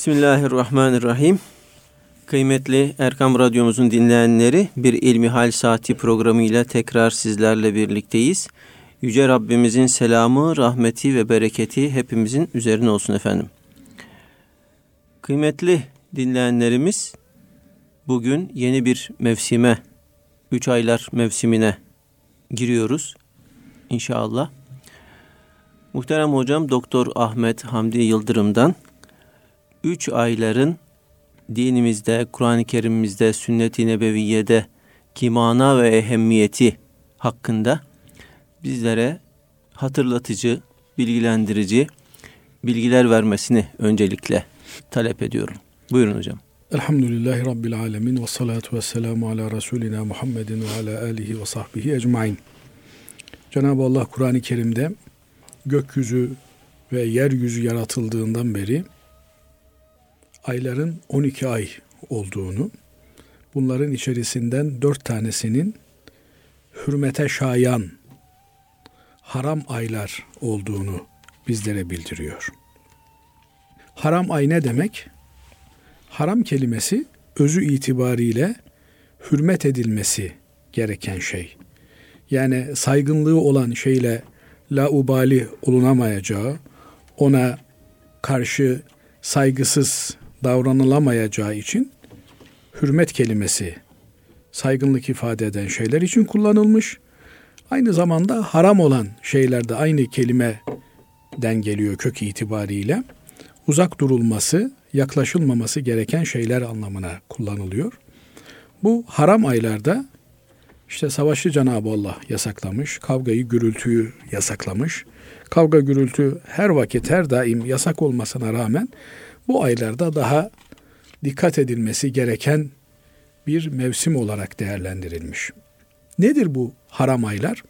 Bismillahirrahmanirrahim. Kıymetli Erkam Radyomuzun dinleyenleri bir İlmihal Saati programıyla tekrar sizlerle birlikteyiz. Yüce Rabbimizin selamı, rahmeti ve bereketi hepimizin üzerine olsun efendim. Kıymetli dinleyenlerimiz bugün yeni bir mevsime, üç aylar mevsimine giriyoruz inşallah. Muhterem hocam Doktor Ahmet Hamdi Yıldırım'dan üç ayların dinimizde, Kur'an-ı Kerim'imizde, sünnet-i nebeviyede ki ve ehemmiyeti hakkında bizlere hatırlatıcı, bilgilendirici bilgiler vermesini öncelikle talep ediyorum. Buyurun hocam. Elhamdülillahi Rabbil Alemin ve salatu ve selamu ala Resulina Muhammedin ve ala alihi ve sahbihi ecmain. Cenab-ı Allah Kur'an-ı Kerim'de gökyüzü ve yeryüzü yaratıldığından beri ayların 12 ay olduğunu, bunların içerisinden dört tanesinin hürmete şayan haram aylar olduğunu bizlere bildiriyor. Haram ay ne demek? Haram kelimesi özü itibariyle hürmet edilmesi gereken şey. Yani saygınlığı olan şeyle laubali olunamayacağı, ona karşı saygısız davranılamayacağı için hürmet kelimesi saygınlık ifade eden şeyler için kullanılmış. Aynı zamanda haram olan şeyler de aynı kelimeden geliyor kök itibariyle. Uzak durulması, yaklaşılmaması gereken şeyler anlamına kullanılıyor. Bu haram aylarda işte savaşı Cenab-ı Allah yasaklamış, kavgayı, gürültüyü yasaklamış. Kavga, gürültü her vakit, her daim yasak olmasına rağmen bu aylarda daha dikkat edilmesi gereken bir mevsim olarak değerlendirilmiş. Nedir bu haram aylar?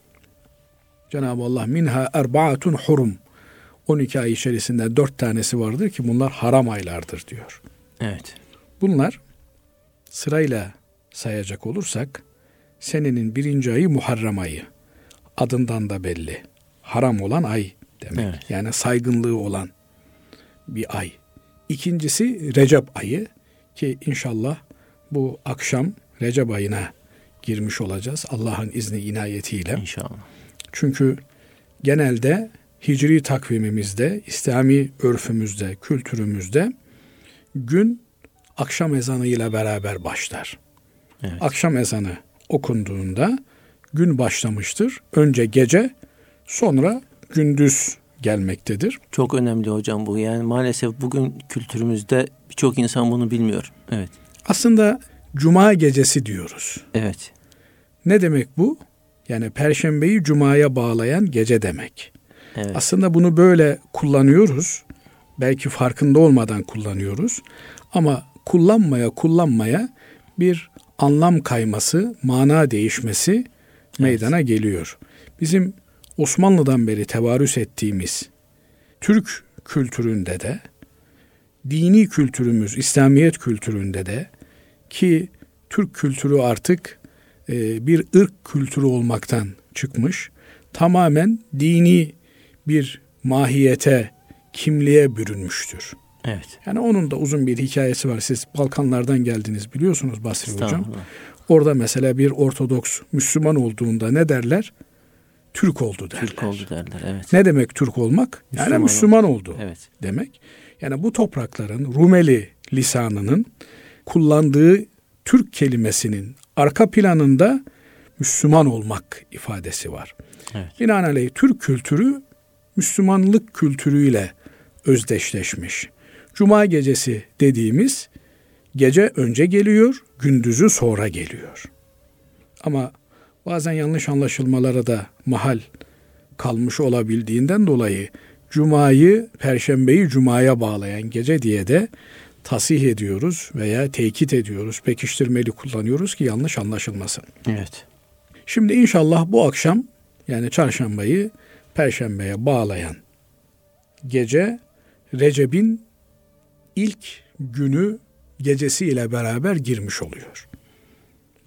Cenab-ı Allah minha erbaatun hurum 12 ay içerisinde dört tanesi vardır ki bunlar haram aylardır diyor. Evet. Bunlar sırayla sayacak olursak senenin birinci ayı Muharrem ayı. Adından da belli. Haram olan ay demek. Evet. Yani saygınlığı olan bir ay. İkincisi Recep ayı ki inşallah bu akşam Recep ayına girmiş olacağız Allah'ın izni inayetiyle. İnşallah. Çünkü genelde hicri takvimimizde, İslami örfümüzde, kültürümüzde gün akşam ezanı ile beraber başlar. Evet. Akşam ezanı okunduğunda gün başlamıştır. Önce gece, sonra gündüz gelmektedir. Çok önemli hocam bu. Yani maalesef bugün kültürümüzde birçok insan bunu bilmiyor. Evet. Aslında cuma gecesi diyoruz. Evet. Ne demek bu? Yani perşembeyi cumaya bağlayan gece demek. Evet. Aslında bunu böyle kullanıyoruz. Belki farkında olmadan kullanıyoruz. Ama kullanmaya kullanmaya bir anlam kayması, mana değişmesi meydana evet. geliyor. Bizim Osmanlı'dan beri tevarüs ettiğimiz Türk kültüründe de dini kültürümüz, İslamiyet kültüründe de ki Türk kültürü artık e, bir ırk kültürü olmaktan çıkmış, tamamen dini bir mahiyete, kimliğe bürünmüştür. Evet. Yani onun da uzun bir hikayesi var. Siz Balkanlardan geldiniz biliyorsunuz Basri Hocam. Orada mesela bir Ortodoks Müslüman olduğunda ne derler? Türk oldu derler. Türk oldu derler evet. Ne demek Türk olmak? Müslüman yani Müslüman oldu. Evet. Demek. Yani bu toprakların Rumeli lisanının kullandığı Türk kelimesinin arka planında Müslüman olmak ifadesi var. Evet. Binaenaleyh Türk kültürü Müslümanlık kültürüyle özdeşleşmiş. Cuma gecesi dediğimiz gece önce geliyor, gündüzü sonra geliyor. Ama bazen yanlış anlaşılmalara da mahal kalmış olabildiğinden dolayı Cuma'yı, Perşembeyi Cuma'ya bağlayan gece diye de tasih ediyoruz veya tekit ediyoruz, pekiştirmeli kullanıyoruz ki yanlış anlaşılmasın. Evet. Şimdi inşallah bu akşam yani çarşambayı Perşembeye bağlayan gece Recep'in ilk günü gecesi ile beraber girmiş oluyor.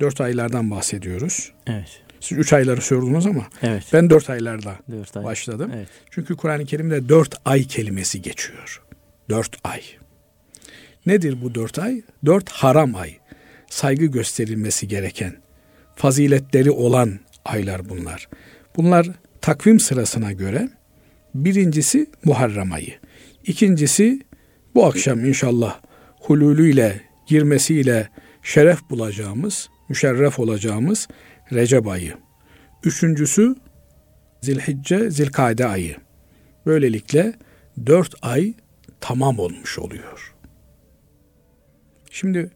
Dört aylardan bahsediyoruz. Evet. Siz üç ayları sordunuz ama evet. ben dört aylarda dört ay. başladım. Evet. Çünkü Kur'an-ı Kerim'de dört ay kelimesi geçiyor. Dört ay. Nedir bu dört ay? Dört haram ay. Saygı gösterilmesi gereken, faziletleri olan aylar bunlar. Bunlar takvim sırasına göre birincisi Muharrem ayı. İkincisi bu akşam inşallah hululüyle girmesiyle şeref bulacağımız, müşerref olacağımız Recep ayı. Üçüncüsü Zilhicce, Zilkade ayı. Böylelikle dört ay tamam olmuş oluyor. Şimdi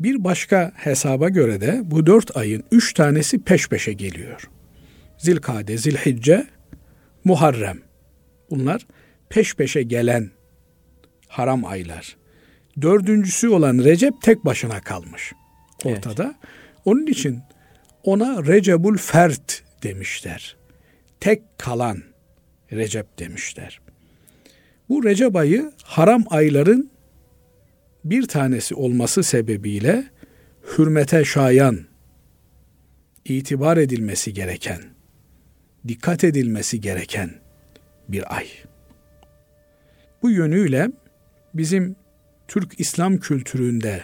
bir başka hesaba göre de bu dört ayın üç tanesi peş peşe geliyor. Zilkade, Zilhicce, Muharrem. Bunlar peş peşe gelen haram aylar. Dördüncüsü olan Recep tek başına kalmış ortada. Evet. Onun için ona Recebul Fert demişler. Tek kalan Recep demişler. Bu Recep ayı haram ayların bir tanesi olması sebebiyle hürmete şayan, itibar edilmesi gereken, dikkat edilmesi gereken bir ay. Bu yönüyle bizim Türk İslam kültüründe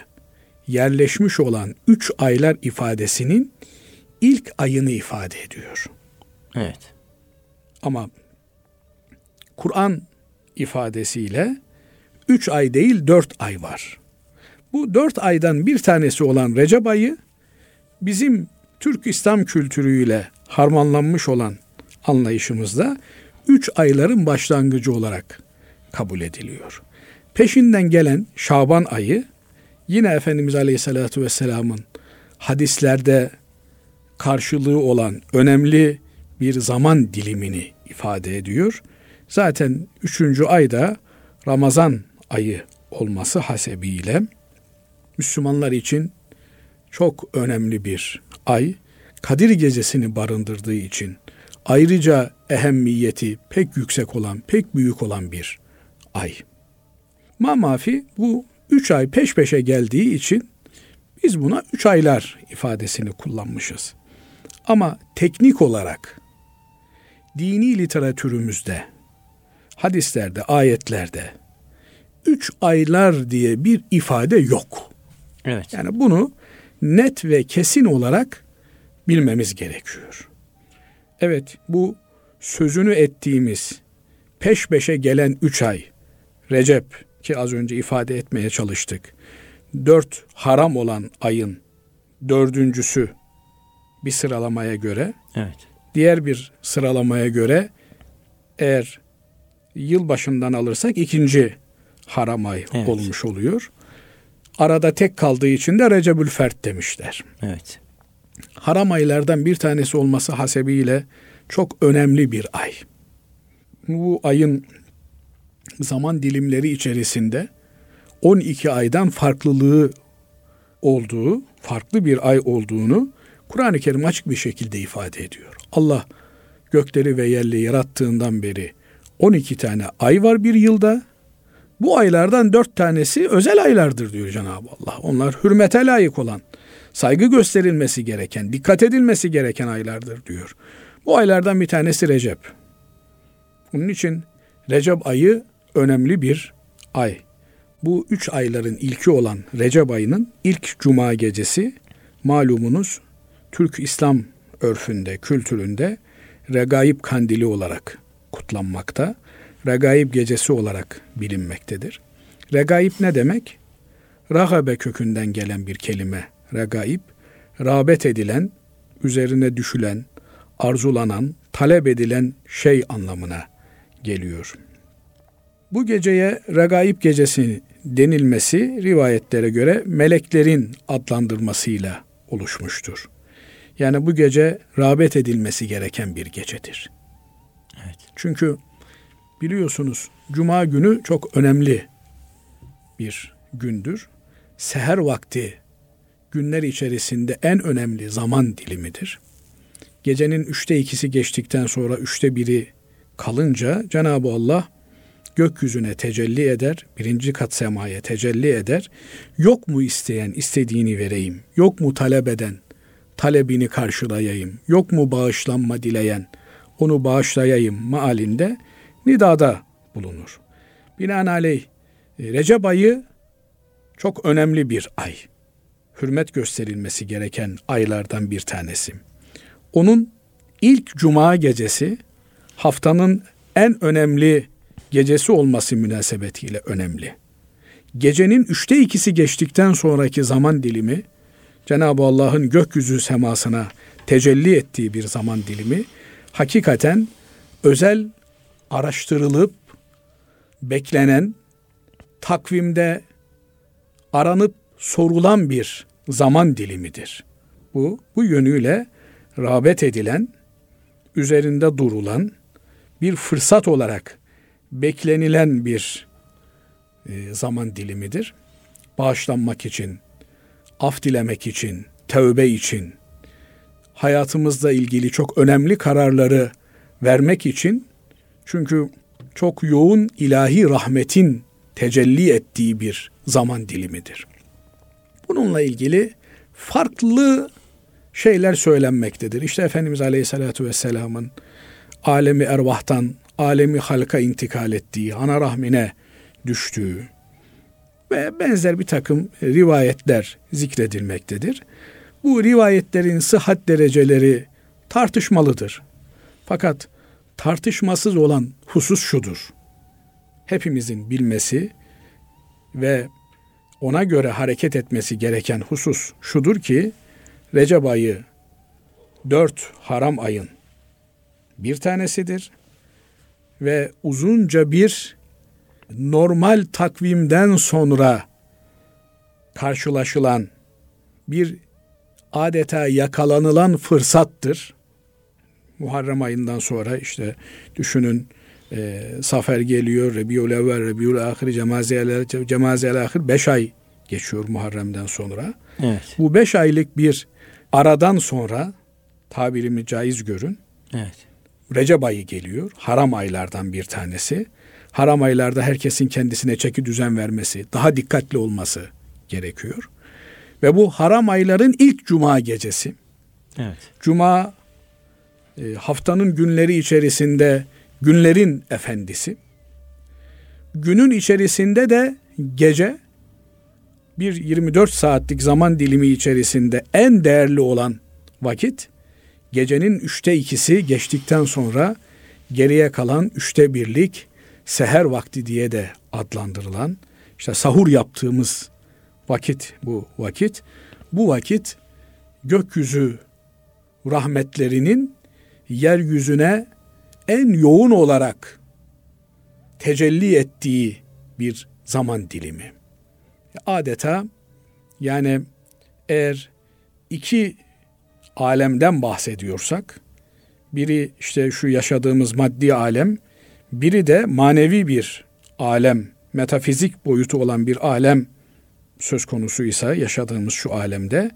yerleşmiş olan üç aylar ifadesinin ilk ayını ifade ediyor. Evet. Ama Kur'an ifadesiyle üç ay değil dört ay var. Bu dört aydan bir tanesi olan Recep ayı bizim Türk İslam kültürüyle harmanlanmış olan anlayışımızda üç ayların başlangıcı olarak kabul ediliyor. Peşinden gelen Şaban ayı yine Efendimiz Aleyhisselatü Vesselam'ın hadislerde karşılığı olan önemli bir zaman dilimini ifade ediyor. Zaten üçüncü ayda Ramazan ayı olması hasebiyle Müslümanlar için çok önemli bir ay. Kadir gecesini barındırdığı için ayrıca ehemmiyeti pek yüksek olan, pek büyük olan bir ay. Mamafi bu üç ay peş peşe geldiği için biz buna üç aylar ifadesini kullanmışız. Ama teknik olarak dini literatürümüzde, hadislerde, ayetlerde üç aylar diye bir ifade yok. Evet. Yani bunu net ve kesin olarak bilmemiz gerekiyor. Evet bu sözünü ettiğimiz peş peşe gelen üç ay Recep ki az önce ifade etmeye çalıştık. Dört haram olan ayın dördüncüsü bir sıralamaya göre. Evet. Diğer bir sıralamaya göre eğer yıl başından alırsak ikinci haram ay evet. olmuş oluyor. Arada tek kaldığı için de Recebül Fert demişler. Evet. Haram aylardan bir tanesi olması hasebiyle çok önemli bir ay. Bu ayın zaman dilimleri içerisinde 12 aydan farklılığı olduğu, farklı bir ay olduğunu Kur'an-ı Kerim açık bir şekilde ifade ediyor. Allah gökleri ve yerleri yarattığından beri 12 tane ay var bir yılda. Bu aylardan dört tanesi özel aylardır diyor Cenab-ı Allah. Onlar hürmete layık olan, saygı gösterilmesi gereken, dikkat edilmesi gereken aylardır diyor. Bu aylardan bir tanesi Recep. Bunun için Recep ayı önemli bir ay. Bu üç ayların ilki olan Recep ayının ilk cuma gecesi malumunuz Türk İslam örfünde, kültüründe Regaib Kandili olarak kutlanmakta. Regaib gecesi olarak bilinmektedir. Regaib ne demek? Rahabe kökünden gelen bir kelime. Regaib, rağbet edilen, üzerine düşülen, arzulanan, talep edilen şey anlamına geliyor. Bu geceye Regaib gecesi denilmesi rivayetlere göre meleklerin adlandırmasıyla oluşmuştur. Yani bu gece rağbet edilmesi gereken bir gecedir. Evet. Çünkü biliyorsunuz cuma günü çok önemli bir gündür. Seher vakti günler içerisinde en önemli zaman dilimidir. Gecenin üçte ikisi geçtikten sonra üçte biri kalınca Cenab-ı Allah gökyüzüne tecelli eder, birinci kat semaya tecelli eder. Yok mu isteyen istediğini vereyim, yok mu talep eden talebini karşılayayım, yok mu bağışlanma dileyen onu bağışlayayım maalinde nidada bulunur. Binaenaleyh e, Recep ayı çok önemli bir ay. Hürmet gösterilmesi gereken aylardan bir tanesi. Onun ilk cuma gecesi haftanın en önemli gecesi olması münasebetiyle önemli. Gecenin üçte ikisi geçtikten sonraki zaman dilimi Cenab-ı Allah'ın gökyüzü semasına tecelli ettiği bir zaman dilimi hakikaten özel araştırılıp beklenen takvimde aranıp sorulan bir zaman dilimidir. Bu bu yönüyle rağbet edilen, üzerinde durulan bir fırsat olarak beklenilen bir e, zaman dilimidir. Bağışlanmak için, af dilemek için, tövbe için, hayatımızla ilgili çok önemli kararları vermek için çünkü çok yoğun ilahi rahmetin tecelli ettiği bir zaman dilimidir. Bununla ilgili farklı şeyler söylenmektedir. İşte Efendimiz Aleyhisselatü Vesselam'ın alemi ervahtan alemi halka intikal ettiği, ana rahmine düştüğü ve benzer bir takım rivayetler zikredilmektedir. Bu rivayetlerin sıhhat dereceleri tartışmalıdır. Fakat tartışmasız olan husus şudur. Hepimizin bilmesi ve ona göre hareket etmesi gereken husus şudur ki Recep ayı dört haram ayın bir tanesidir ve uzunca bir normal takvimden sonra karşılaşılan bir adeta yakalanılan fırsattır. Muharrem ayından sonra işte düşünün e, Safer geliyor, Rebiul Evvel, Rebiul Ahir, Cemaziyel Ahir 5 ay geçiyor Muharrem'den sonra. Evet. Bu 5 aylık bir aradan sonra tabirimi caiz görün. Evet. Recep ayı geliyor. Haram aylardan bir tanesi. Haram aylarda herkesin kendisine çeki düzen vermesi, daha dikkatli olması gerekiyor. Ve bu haram ayların ilk cuma gecesi. Evet. Cuma e, haftanın günleri içerisinde günlerin efendisi. Günün içerisinde de gece bir 24 saatlik zaman dilimi içerisinde en değerli olan vakit gecenin üçte ikisi geçtikten sonra geriye kalan üçte birlik seher vakti diye de adlandırılan işte sahur yaptığımız vakit bu vakit. Bu vakit gökyüzü rahmetlerinin yeryüzüne en yoğun olarak tecelli ettiği bir zaman dilimi. Adeta yani eğer iki alemden bahsediyorsak biri işte şu yaşadığımız maddi alem, biri de manevi bir alem, metafizik boyutu olan bir alem söz konusu ise yaşadığımız şu alemde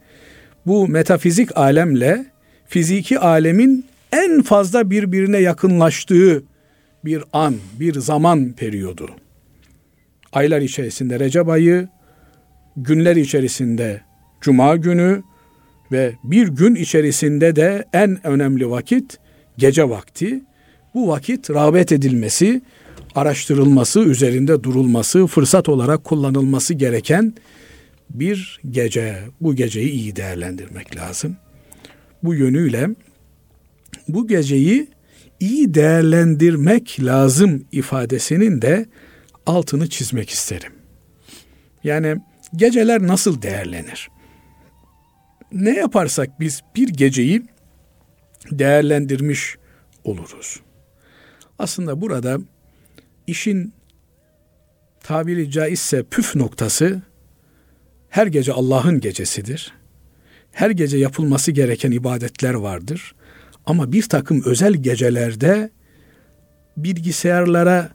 bu metafizik alemle fiziki alemin en fazla birbirine yakınlaştığı bir an, bir zaman periyodu. Aylar içerisinde Recep ayı, günler içerisinde Cuma günü ve bir gün içerisinde de en önemli vakit gece vakti. Bu vakit rağbet edilmesi, araştırılması, üzerinde durulması, fırsat olarak kullanılması gereken bir gece. Bu geceyi iyi değerlendirmek lazım. Bu yönüyle bu geceyi iyi değerlendirmek lazım ifadesinin de altını çizmek isterim. Yani geceler nasıl değerlenir? Ne yaparsak biz bir geceyi değerlendirmiş oluruz. Aslında burada işin tabiri caizse püf noktası her gece Allah'ın gecesidir. Her gece yapılması gereken ibadetler vardır. Ama bir takım özel gecelerde bilgisayarlara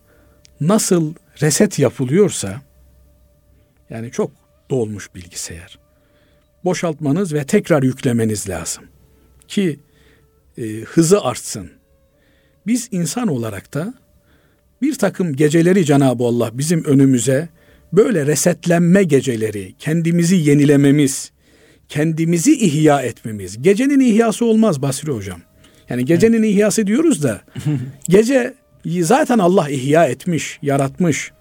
nasıl reset yapılıyorsa yani çok dolmuş bilgisayar. Boşaltmanız ve tekrar yüklemeniz lazım ki e, hızı artsın. Biz insan olarak da bir takım geceleri Cenab-ı Allah bizim önümüze böyle resetlenme geceleri, kendimizi yenilememiz, kendimizi ihya etmemiz. Gecenin ihyası olmaz Basri Hocam. Yani gecenin evet. ihyası diyoruz da gece zaten Allah ihya etmiş, yaratmış.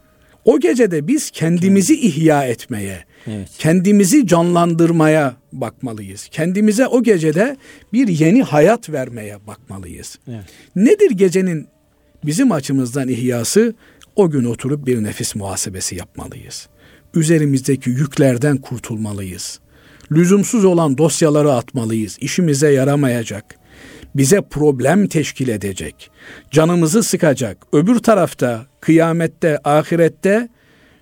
O gecede biz kendimizi ihya etmeye, evet. kendimizi canlandırmaya bakmalıyız. Kendimize o gecede bir yeni hayat vermeye bakmalıyız. Evet. Nedir gecenin bizim açımızdan ihyası? O gün oturup bir nefis muhasebesi yapmalıyız. Üzerimizdeki yüklerden kurtulmalıyız. Lüzumsuz olan dosyaları atmalıyız. İşimize yaramayacak. Bize problem teşkil edecek. Canımızı sıkacak. Öbür tarafta, kıyamette, ahirette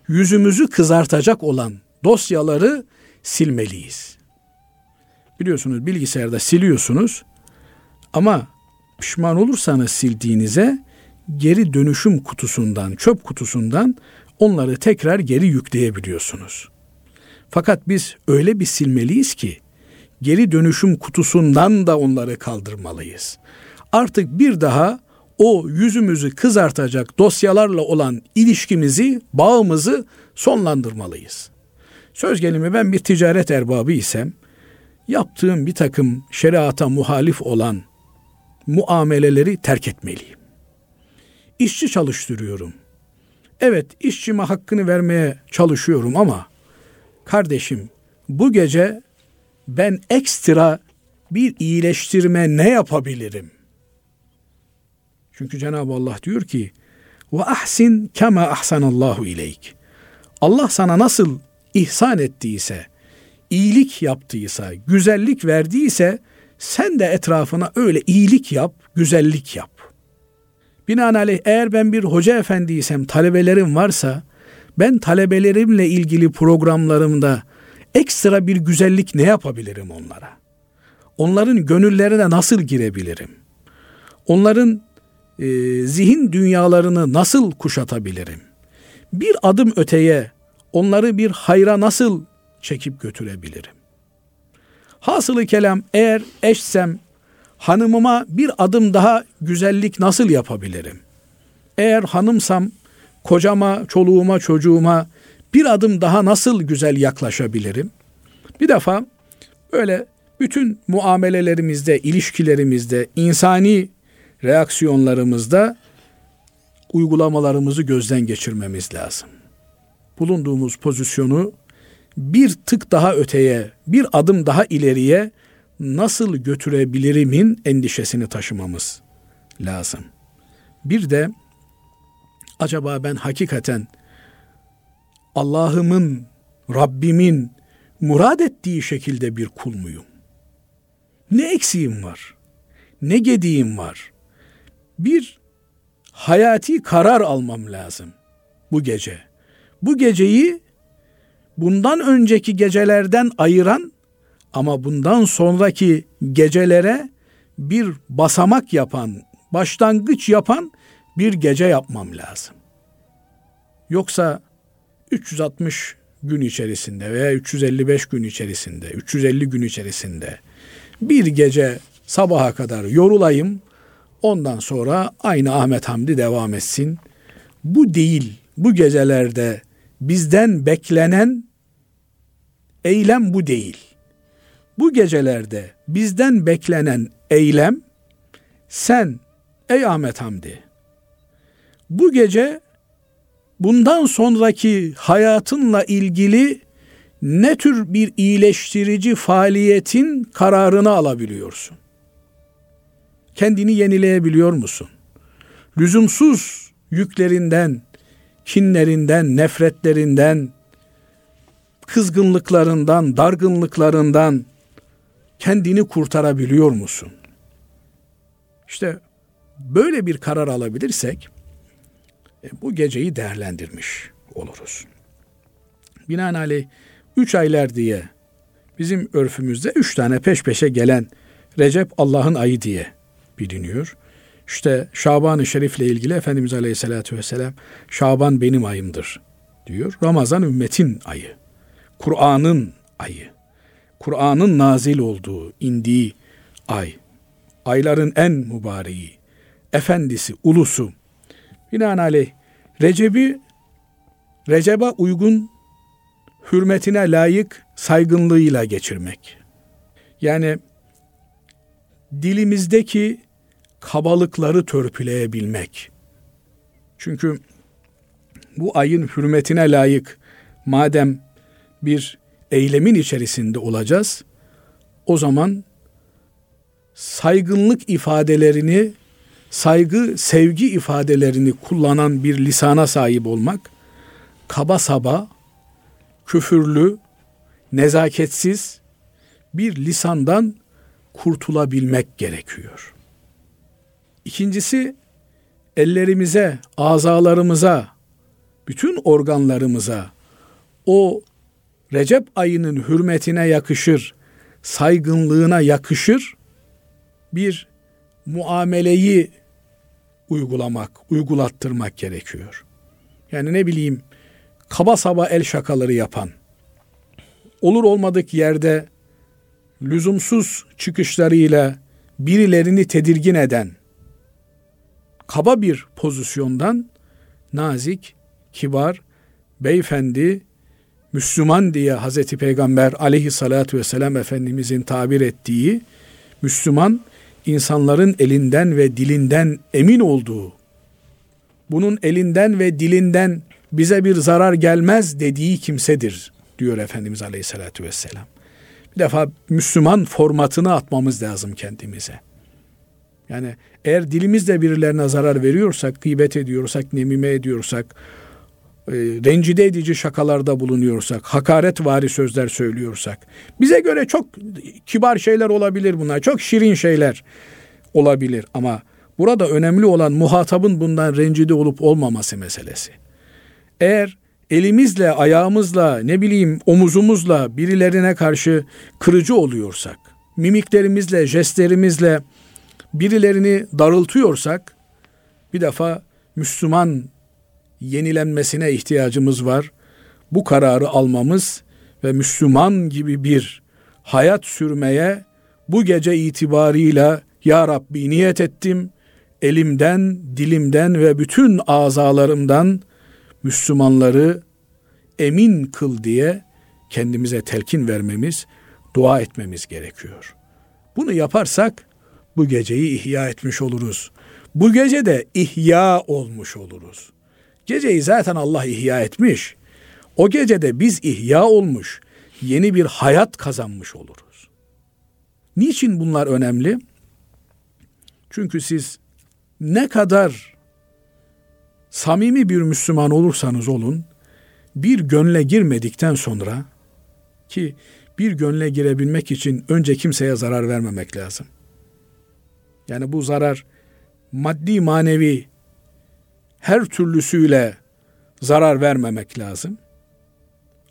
yüzümüzü kızartacak olan dosyaları silmeliyiz. Biliyorsunuz bilgisayarda siliyorsunuz ama pişman olursanız sildiğinize geri dönüşüm kutusundan, çöp kutusundan onları tekrar geri yükleyebiliyorsunuz. Fakat biz öyle bir silmeliyiz ki geri dönüşüm kutusundan da onları kaldırmalıyız. Artık bir daha o yüzümüzü kızartacak dosyalarla olan ilişkimizi, bağımızı sonlandırmalıyız. Söz gelimi ben bir ticaret erbabı isem, yaptığım bir takım şeriata muhalif olan muameleleri terk etmeliyim. İşçi çalıştırıyorum. Evet, işçime hakkını vermeye çalışıyorum ama kardeşim bu gece ben ekstra bir iyileştirme ne yapabilirim? Çünkü Cenab-ı Allah diyor ki ve ahsin kema ahsanallahu ileyk. Allah sana nasıl ihsan ettiyse, iyilik yaptıysa, güzellik verdiyse sen de etrafına öyle iyilik yap, güzellik yap. Binaenaleyh eğer ben bir hoca efendiysem, talebelerim varsa ben talebelerimle ilgili programlarımda ekstra bir güzellik ne yapabilirim onlara? Onların gönüllerine nasıl girebilirim? Onların e, zihin dünyalarını nasıl kuşatabilirim? Bir adım öteye onları bir hayra nasıl çekip götürebilirim? Hasılı kelam eğer eşsem hanımıma bir adım daha güzellik nasıl yapabilirim? Eğer hanımsam kocama, çoluğuma, çocuğuma bir adım daha nasıl güzel yaklaşabilirim? Bir defa böyle bütün muamelelerimizde, ilişkilerimizde, insani reaksiyonlarımızda uygulamalarımızı gözden geçirmemiz lazım. Bulunduğumuz pozisyonu bir tık daha öteye, bir adım daha ileriye nasıl götürebilirimin endişesini taşımamız lazım. Bir de acaba ben hakikaten Allah'ımın, Rabbimin murad ettiği şekilde bir kul muyum? Ne eksiğim var? Ne gediğim var? Bir hayati karar almam lazım bu gece. Bu geceyi bundan önceki gecelerden ayıran ama bundan sonraki gecelere bir basamak yapan, başlangıç yapan bir gece yapmam lazım. Yoksa 360 gün içerisinde veya 355 gün içerisinde, 350 gün içerisinde bir gece sabaha kadar yorulayım. Ondan sonra aynı Ahmet Hamdi devam etsin. Bu değil. Bu gecelerde bizden beklenen eylem bu değil. Bu gecelerde bizden beklenen eylem sen ey Ahmet Hamdi bu gece bundan sonraki hayatınla ilgili ne tür bir iyileştirici faaliyetin kararını alabiliyorsun? Kendini yenileyebiliyor musun? Lüzumsuz yüklerinden, kinlerinden, nefretlerinden, kızgınlıklarından, dargınlıklarından kendini kurtarabiliyor musun? İşte böyle bir karar alabilirsek e, bu geceyi değerlendirmiş oluruz. Binaenaleyh üç aylar diye bizim örfümüzde üç tane peş peşe gelen Recep Allah'ın ayı diye biliniyor. İşte Şaban-ı Şerif'le ilgili Efendimiz Aleyhisselatü Vesselam Şaban benim ayımdır diyor. Ramazan ümmetin ayı. Kur'an'ın ayı. Kur'an'ın nazil olduğu, indiği ay. Ayların en mübareği, efendisi, ulusu. Binaenaleyh Recep'i Recep'e uygun hürmetine layık saygınlığıyla geçirmek. Yani dilimizdeki kabalıkları törpüleyebilmek. Çünkü bu ayın hürmetine layık madem bir eylemin içerisinde olacağız, o zaman saygınlık ifadelerini, saygı, sevgi ifadelerini kullanan bir lisana sahip olmak, kaba saba, küfürlü, nezaketsiz bir lisandan kurtulabilmek gerekiyor. İkincisi ellerimize, azalarımıza, bütün organlarımıza o Recep ayının hürmetine yakışır, saygınlığına yakışır bir muameleyi uygulamak, uygulattırmak gerekiyor. Yani ne bileyim kaba saba el şakaları yapan, olur olmadık yerde lüzumsuz çıkışlarıyla birilerini tedirgin eden, kaba bir pozisyondan nazik, kibar, beyefendi, Müslüman diye Hazreti Peygamber aleyhissalatü vesselam Efendimizin tabir ettiği Müslüman insanların elinden ve dilinden emin olduğu, bunun elinden ve dilinden bize bir zarar gelmez dediği kimsedir diyor Efendimiz Aleyhisselatü Vesselam. Bir defa Müslüman formatını atmamız lazım kendimize. Yani eğer dilimizle birilerine zarar veriyorsak, gıybet ediyorsak, nemime ediyorsak, e, rencide edici şakalarda bulunuyorsak, hakaret vari sözler söylüyorsak, bize göre çok kibar şeyler olabilir bunlar, çok şirin şeyler olabilir ama burada önemli olan muhatabın bundan rencide olup olmaması meselesi. Eğer elimizle, ayağımızla, ne bileyim omuzumuzla birilerine karşı kırıcı oluyorsak, mimiklerimizle, jestlerimizle birilerini darıltıyorsak, bir defa Müslüman yenilenmesine ihtiyacımız var. Bu kararı almamız ve Müslüman gibi bir hayat sürmeye bu gece itibarıyla Ya Rabbi niyet ettim. Elimden, dilimden ve bütün azalarımdan Müslümanları emin kıl diye kendimize telkin vermemiz, dua etmemiz gerekiyor. Bunu yaparsak bu geceyi ihya etmiş oluruz. Bu gece de ihya olmuş oluruz. Geceyi zaten Allah ihya etmiş. O gecede biz ihya olmuş, yeni bir hayat kazanmış oluruz. Niçin bunlar önemli? Çünkü siz ne kadar samimi bir Müslüman olursanız olun, bir gönle girmedikten sonra ki bir gönle girebilmek için önce kimseye zarar vermemek lazım. Yani bu zarar maddi manevi her türlüsüyle zarar vermemek lazım.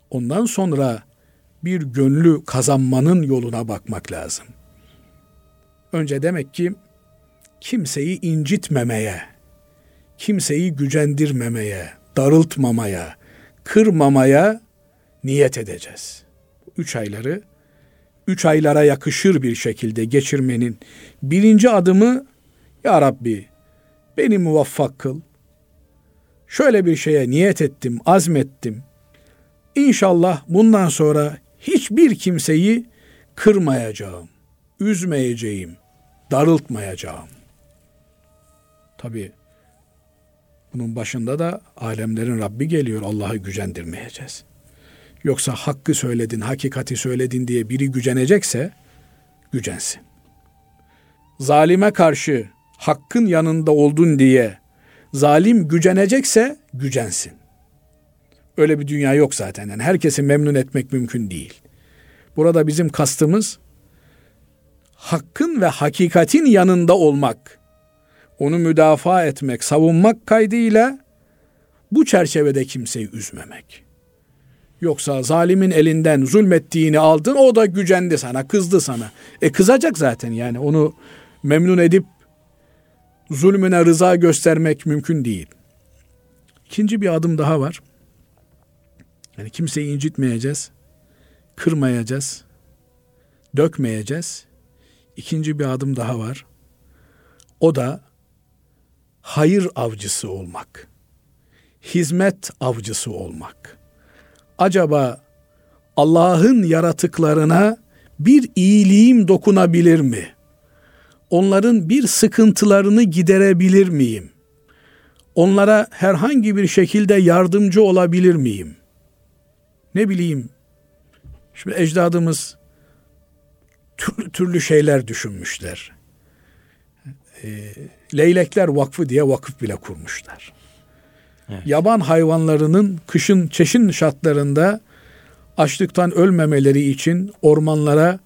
Ondan sonra bir gönlü kazanmanın yoluna bakmak lazım. Önce demek ki kimseyi incitmemeye, kimseyi gücendirmemeye, darıltmamaya, kırmamaya niyet edeceğiz. Üç ayları üç aylara yakışır bir şekilde geçirmenin birinci adımı Ya Rabbi beni muvaffak kıl, şöyle bir şeye niyet ettim, azmettim. İnşallah bundan sonra hiçbir kimseyi kırmayacağım, üzmeyeceğim, darıltmayacağım. Tabi bunun başında da alemlerin Rabbi geliyor. Allah'ı gücendirmeyeceğiz. Yoksa hakkı söyledin, hakikati söyledin diye biri gücenecekse gücensin. Zalime karşı hakkın yanında oldun diye zalim gücenecekse gücensin. Öyle bir dünya yok zaten. Yani herkesi memnun etmek mümkün değil. Burada bizim kastımız hakkın ve hakikatin yanında olmak. Onu müdafaa etmek, savunmak kaydıyla bu çerçevede kimseyi üzmemek. Yoksa zalimin elinden zulmettiğini aldın o da gücendi sana, kızdı sana. E kızacak zaten yani onu memnun edip zulmüne rıza göstermek mümkün değil. İkinci bir adım daha var. Yani kimseyi incitmeyeceğiz, kırmayacağız, dökmeyeceğiz. İkinci bir adım daha var. O da hayır avcısı olmak. Hizmet avcısı olmak. Acaba Allah'ın yaratıklarına bir iyiliğim dokunabilir mi? onların bir sıkıntılarını giderebilir miyim? onlara herhangi bir şekilde yardımcı olabilir miyim? Ne bileyim, şimdi ecdadımız tür, türlü şeyler düşünmüşler. E, Leylekler Vakfı diye vakıf bile kurmuşlar. Yaban hayvanlarının kışın çeşin şartlarında açlıktan ölmemeleri için ormanlara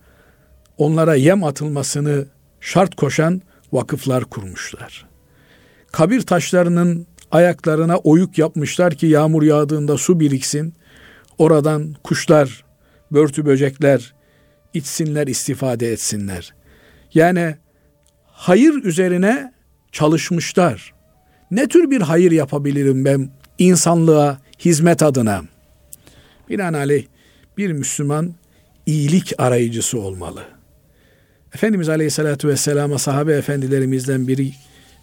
onlara yem atılmasını şart koşan vakıflar kurmuşlar. Kabir taşlarının ayaklarına oyuk yapmışlar ki yağmur yağdığında su biriksin. Oradan kuşlar, börtü böcekler içsinler, istifade etsinler. Yani hayır üzerine çalışmışlar. Ne tür bir hayır yapabilirim ben insanlığa hizmet adına? Binaenaleyh bir Müslüman iyilik arayıcısı olmalı. Efendimiz Aleyhisselatü Vesselam'a sahabe efendilerimizden biri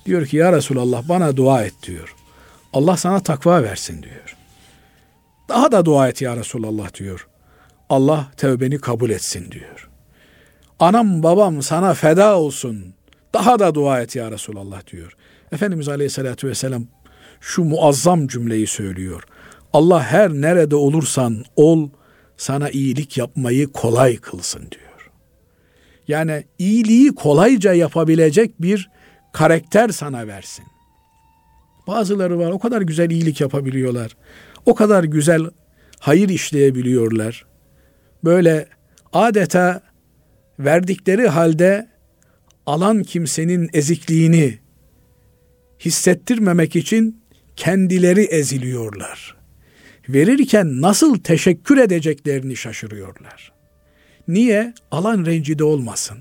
diyor ki ya Resulallah bana dua et diyor. Allah sana takva versin diyor. Daha da dua et ya Resulallah diyor. Allah tevbeni kabul etsin diyor. Anam babam sana feda olsun. Daha da dua et ya Resulallah diyor. Efendimiz Aleyhisselatü Vesselam şu muazzam cümleyi söylüyor. Allah her nerede olursan ol sana iyilik yapmayı kolay kılsın diyor. Yani iyiliği kolayca yapabilecek bir karakter sana versin. Bazıları var o kadar güzel iyilik yapabiliyorlar. O kadar güzel hayır işleyebiliyorlar. Böyle adeta verdikleri halde alan kimsenin ezikliğini hissettirmemek için kendileri eziliyorlar. Verirken nasıl teşekkür edeceklerini şaşırıyorlar. Niye? Alan rencide olmasın.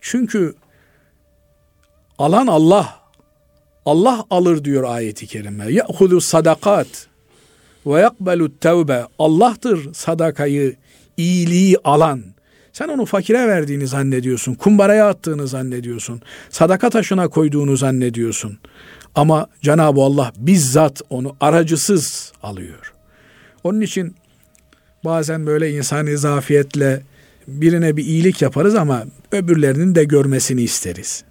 Çünkü alan Allah. Allah alır diyor ayeti kerime. Ya'hudu sadakat ve yakbelu tevbe. Allah'tır sadakayı, iyiliği alan. Sen onu fakire verdiğini zannediyorsun. Kumbaraya attığını zannediyorsun. Sadaka taşına koyduğunu zannediyorsun. Ama Cenab-ı Allah bizzat onu aracısız alıyor. Onun için bazen böyle insani zafiyetle birine bir iyilik yaparız ama öbürlerinin de görmesini isteriz.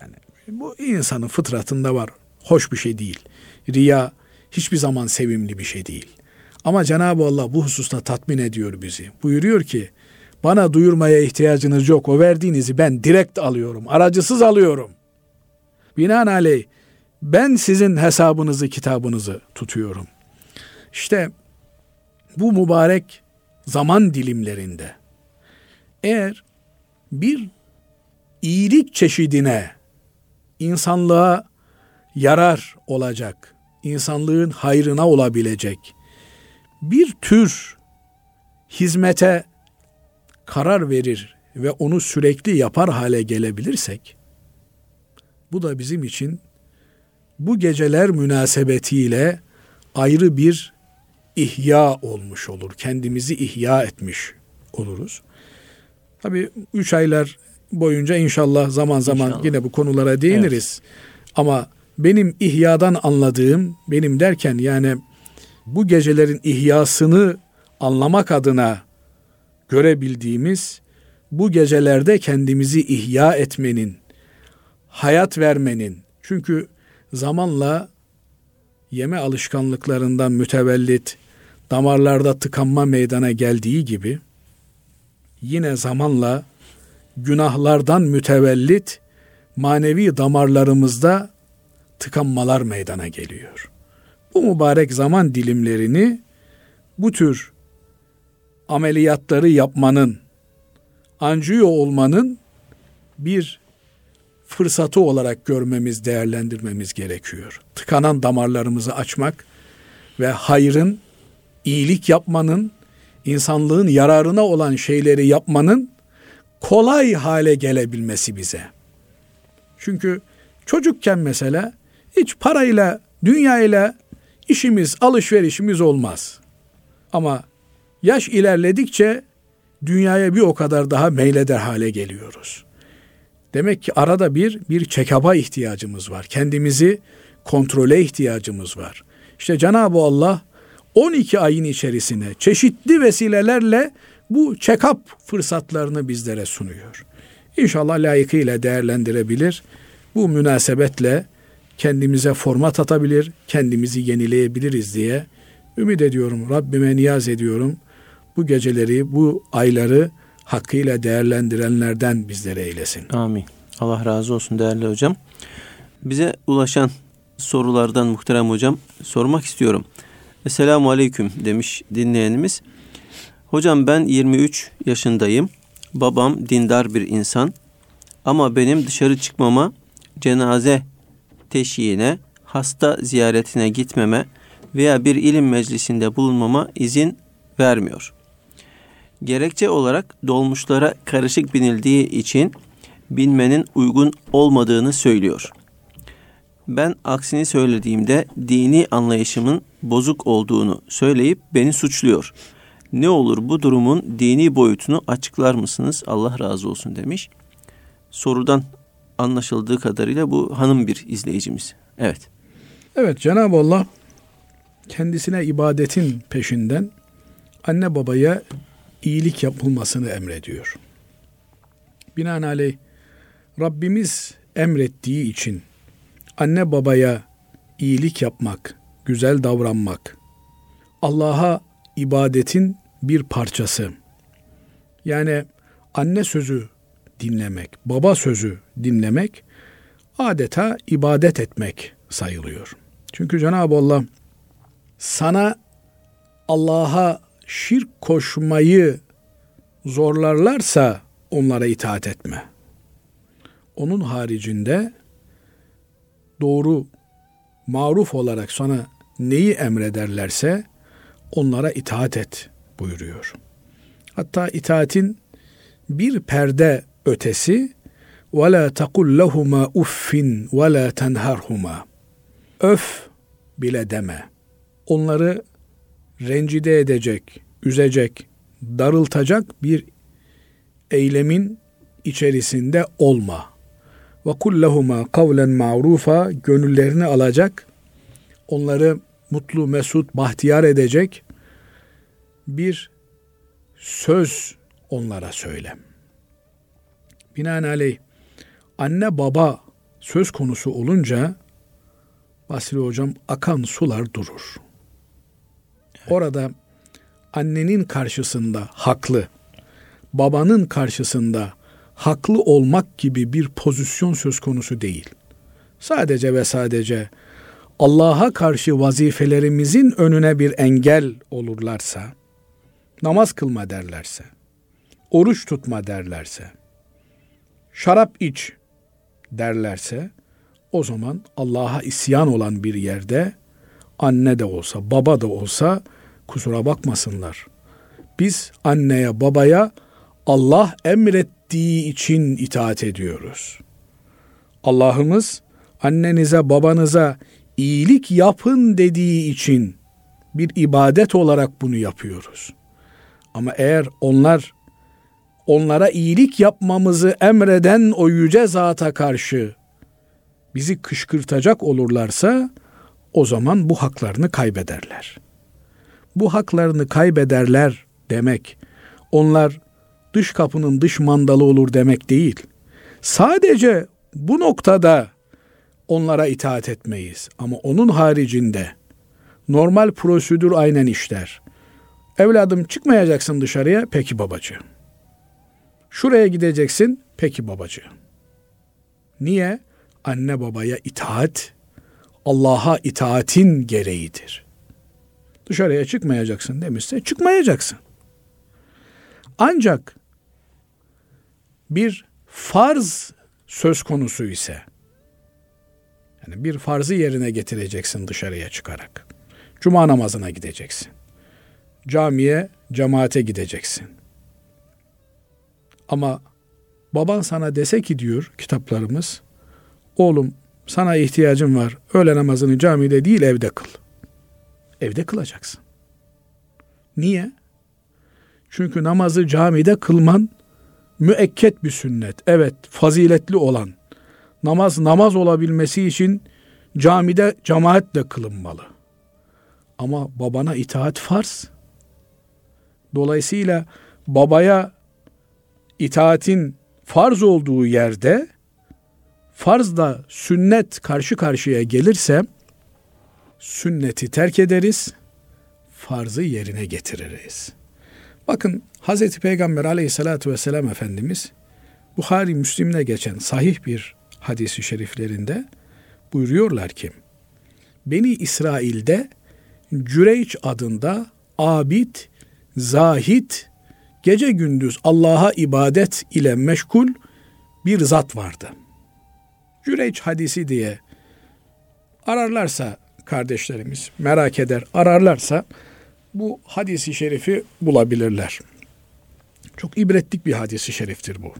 Yani bu insanın fıtratında var. Hoş bir şey değil. Riya hiçbir zaman sevimli bir şey değil. Ama Cenab-ı Allah bu hususta tatmin ediyor bizi. Buyuruyor ki bana duyurmaya ihtiyacınız yok. O verdiğinizi ben direkt alıyorum. Aracısız alıyorum. Binaenaleyh ben sizin hesabınızı, kitabınızı tutuyorum. İşte bu mübarek zaman dilimlerinde eğer bir iyilik çeşidine insanlığa yarar olacak, insanlığın hayrına olabilecek bir tür hizmete karar verir ve onu sürekli yapar hale gelebilirsek bu da bizim için bu geceler münasebetiyle ayrı bir ihya olmuş olur. Kendimizi ihya etmiş oluruz. Tabi üç aylar boyunca inşallah zaman zaman inşallah. yine bu konulara değiniriz. Evet. Ama benim ihyadan anladığım, benim derken yani bu gecelerin ihyasını anlamak adına görebildiğimiz bu gecelerde kendimizi ihya etmenin, hayat vermenin. Çünkü zamanla yeme alışkanlıklarından mütevellit damarlarda tıkanma meydana geldiği gibi yine zamanla günahlardan mütevellit manevi damarlarımızda tıkanmalar meydana geliyor. Bu mübarek zaman dilimlerini bu tür ameliyatları yapmanın, anjiyo olmanın bir fırsatı olarak görmemiz, değerlendirmemiz gerekiyor. Tıkanan damarlarımızı açmak ve hayrın, iyilik yapmanın, insanlığın yararına olan şeyleri yapmanın kolay hale gelebilmesi bize. Çünkü çocukken mesela hiç parayla, dünyayla işimiz, alışverişimiz olmaz. Ama yaş ilerledikçe dünyaya bir o kadar daha meyleder hale geliyoruz. Demek ki arada bir bir çekaba ihtiyacımız var. Kendimizi kontrole ihtiyacımız var. İşte Cenab-ı Allah 12 ayın içerisine çeşitli vesilelerle bu check-up fırsatlarını bizlere sunuyor. İnşallah layıkıyla değerlendirebilir. Bu münasebetle kendimize format atabilir, kendimizi yenileyebiliriz diye ümit ediyorum. Rabbime niyaz ediyorum. Bu geceleri, bu ayları hakkıyla değerlendirenlerden bizlere eylesin. Amin. Allah razı olsun değerli hocam. Bize ulaşan sorulardan muhterem hocam sormak istiyorum. Esselamu Aleyküm demiş dinleyenimiz. Hocam ben 23 yaşındayım. Babam dindar bir insan. Ama benim dışarı çıkmama, cenaze teşhiğine, hasta ziyaretine gitmeme veya bir ilim meclisinde bulunmama izin vermiyor. Gerekçe olarak dolmuşlara karışık binildiği için binmenin uygun olmadığını söylüyor. Ben aksini söylediğimde dini anlayışımın bozuk olduğunu söyleyip beni suçluyor. Ne olur bu durumun dini boyutunu açıklar mısınız? Allah razı olsun demiş. Sorudan anlaşıldığı kadarıyla bu hanım bir izleyicimiz. Evet. Evet Cenab-ı Allah kendisine ibadetin peşinden anne babaya iyilik yapılmasını emrediyor. Binaenaleyh Rabbimiz emrettiği için anne babaya iyilik yapmak, güzel davranmak, Allah'a ibadetin bir parçası. Yani anne sözü dinlemek, baba sözü dinlemek adeta ibadet etmek sayılıyor. Çünkü Cenab-ı Allah sana Allah'a şirk koşmayı zorlarlarsa onlara itaat etme. Onun haricinde doğru, maruf olarak sana neyi emrederlerse onlara itaat et buyuruyor. Hatta itaatin bir perde ötesi وَلَا تَقُلْ لَهُمَا uffin وَلَا تَنْهَرْهُمَا Öf bile deme. Onları rencide edecek, üzecek, darıltacak bir eylemin içerisinde olma. Ve kullahuma kavlen ma'rufa gönüllerini alacak, onları mutlu, mesut, bahtiyar edecek bir söz onlara söyle. Binaenaleyh anne baba söz konusu olunca Basri hocam akan sular durur. Orada annenin karşısında haklı, babanın karşısında haklı olmak gibi bir pozisyon söz konusu değil. Sadece ve sadece Allah'a karşı vazifelerimizin önüne bir engel olurlarsa, namaz kılma derlerse, oruç tutma derlerse, şarap iç derlerse, o zaman Allah'a isyan olan bir yerde anne de olsa, baba da olsa kusura bakmasınlar. Biz anneye, babaya Allah emrettiği için itaat ediyoruz. Allah'ımız annenize, babanıza iyilik yapın dediği için bir ibadet olarak bunu yapıyoruz. Ama eğer onlar onlara iyilik yapmamızı emreden o yüce zata karşı bizi kışkırtacak olurlarsa o zaman bu haklarını kaybederler. Bu haklarını kaybederler demek onlar dış kapının dış mandalı olur demek değil. Sadece bu noktada onlara itaat etmeyiz. Ama onun haricinde normal prosedür aynen işler. Evladım çıkmayacaksın dışarıya, peki babacı. Şuraya gideceksin, peki babacı. Niye? Anne babaya itaat, Allah'a itaatin gereğidir. Dışarıya çıkmayacaksın demişse çıkmayacaksın. Ancak bir farz söz konusu ise yani bir farzı yerine getireceksin dışarıya çıkarak. Cuma namazına gideceksin. Camiye, cemaate gideceksin. Ama baban sana dese ki diyor kitaplarımız, oğlum sana ihtiyacım var. Öğle namazını camide değil evde kıl. Evde kılacaksın. Niye? Çünkü namazı camide kılman müekket bir sünnet. Evet, faziletli olan namaz namaz olabilmesi için camide cemaatle kılınmalı. Ama babana itaat farz. Dolayısıyla babaya itaatin farz olduğu yerde farzla sünnet karşı karşıya gelirse sünneti terk ederiz, farzı yerine getiririz. Bakın Hazreti Peygamber aleyhissalatü vesselam Efendimiz Buhari Müslim'de geçen sahih bir hadisi şeriflerinde buyuruyorlar ki Beni İsrail'de Cüreyç adında abid, zahit, gece gündüz Allah'a ibadet ile meşgul bir zat vardı. Cüreyç hadisi diye ararlarsa kardeşlerimiz merak eder ararlarsa bu hadisi şerifi bulabilirler. Çok ibretlik bir hadisi şeriftir bu.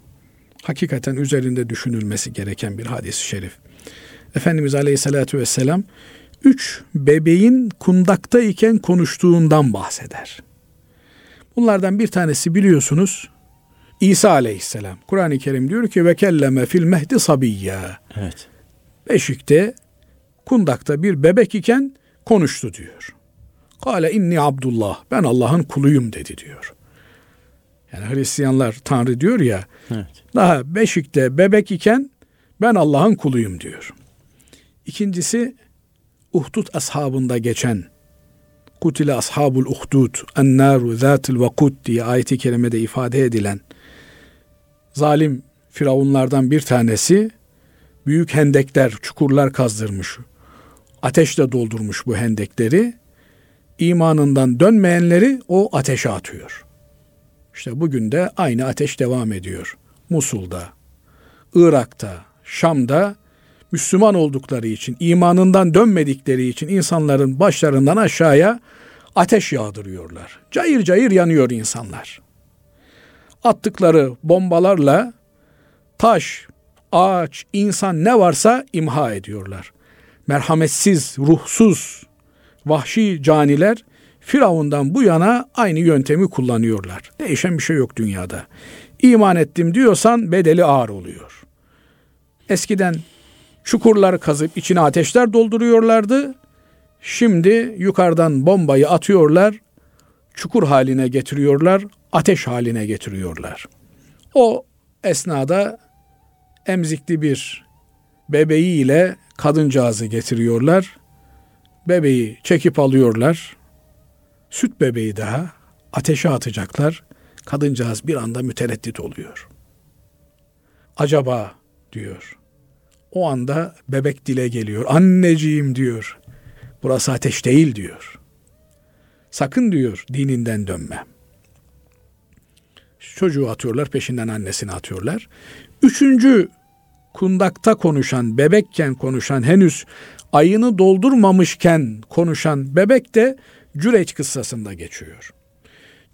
Hakikaten üzerinde düşünülmesi gereken bir hadisi şerif. Efendimiz Aleyhisselatü Vesselam üç bebeğin kundaktayken konuştuğundan bahseder. Bunlardan bir tanesi biliyorsunuz İsa Aleyhisselam. Kur'an-ı Kerim diyor ki ve kelleme fil mehdi sabiyya. Evet. Beşikte kundakta bir bebek iken konuştu diyor. Kale inni Abdullah. Ben Allah'ın kuluyum dedi diyor. Yani Hristiyanlar Tanrı diyor ya. Evet. Daha beşikte bebek iken ben Allah'ın kuluyum diyor. İkincisi Uhdud ashabında geçen Kutile ashabul uhdud ennaru zatil vakut diye ayeti kerimede ifade edilen zalim firavunlardan bir tanesi büyük hendekler, çukurlar kazdırmış. Ateşle doldurmuş bu hendekleri. İmanından dönmeyenleri o ateşe atıyor. İşte bugün de aynı ateş devam ediyor. Musul'da, Irak'ta, Şam'da Müslüman oldukları için, imanından dönmedikleri için insanların başlarından aşağıya ateş yağdırıyorlar. Cayır cayır yanıyor insanlar. Attıkları bombalarla taş, ağaç, insan ne varsa imha ediyorlar. Merhametsiz, ruhsuz, vahşi caniler Firavundan bu yana aynı yöntemi kullanıyorlar. Değişen bir şey yok dünyada. İman ettim diyorsan bedeli ağır oluyor. Eskiden çukurlar kazıp içine ateşler dolduruyorlardı. Şimdi yukarıdan bombayı atıyorlar, çukur haline getiriyorlar, ateş haline getiriyorlar. O esnada emzikli bir bebeğiyle kadıncağızı getiriyorlar. Bebeği çekip alıyorlar. Süt bebeği daha ateşe atacaklar. Kadıncağız bir anda mütereddit oluyor. Acaba diyor. O anda bebek dile geliyor. Anneciğim diyor. Burası ateş değil diyor. Sakın diyor dininden dönme. Çocuğu atıyorlar peşinden annesini atıyorlar. Üçüncü kundakta konuşan, bebekken konuşan, henüz ayını doldurmamışken konuşan bebek de Cüreç kıssasında geçiyor.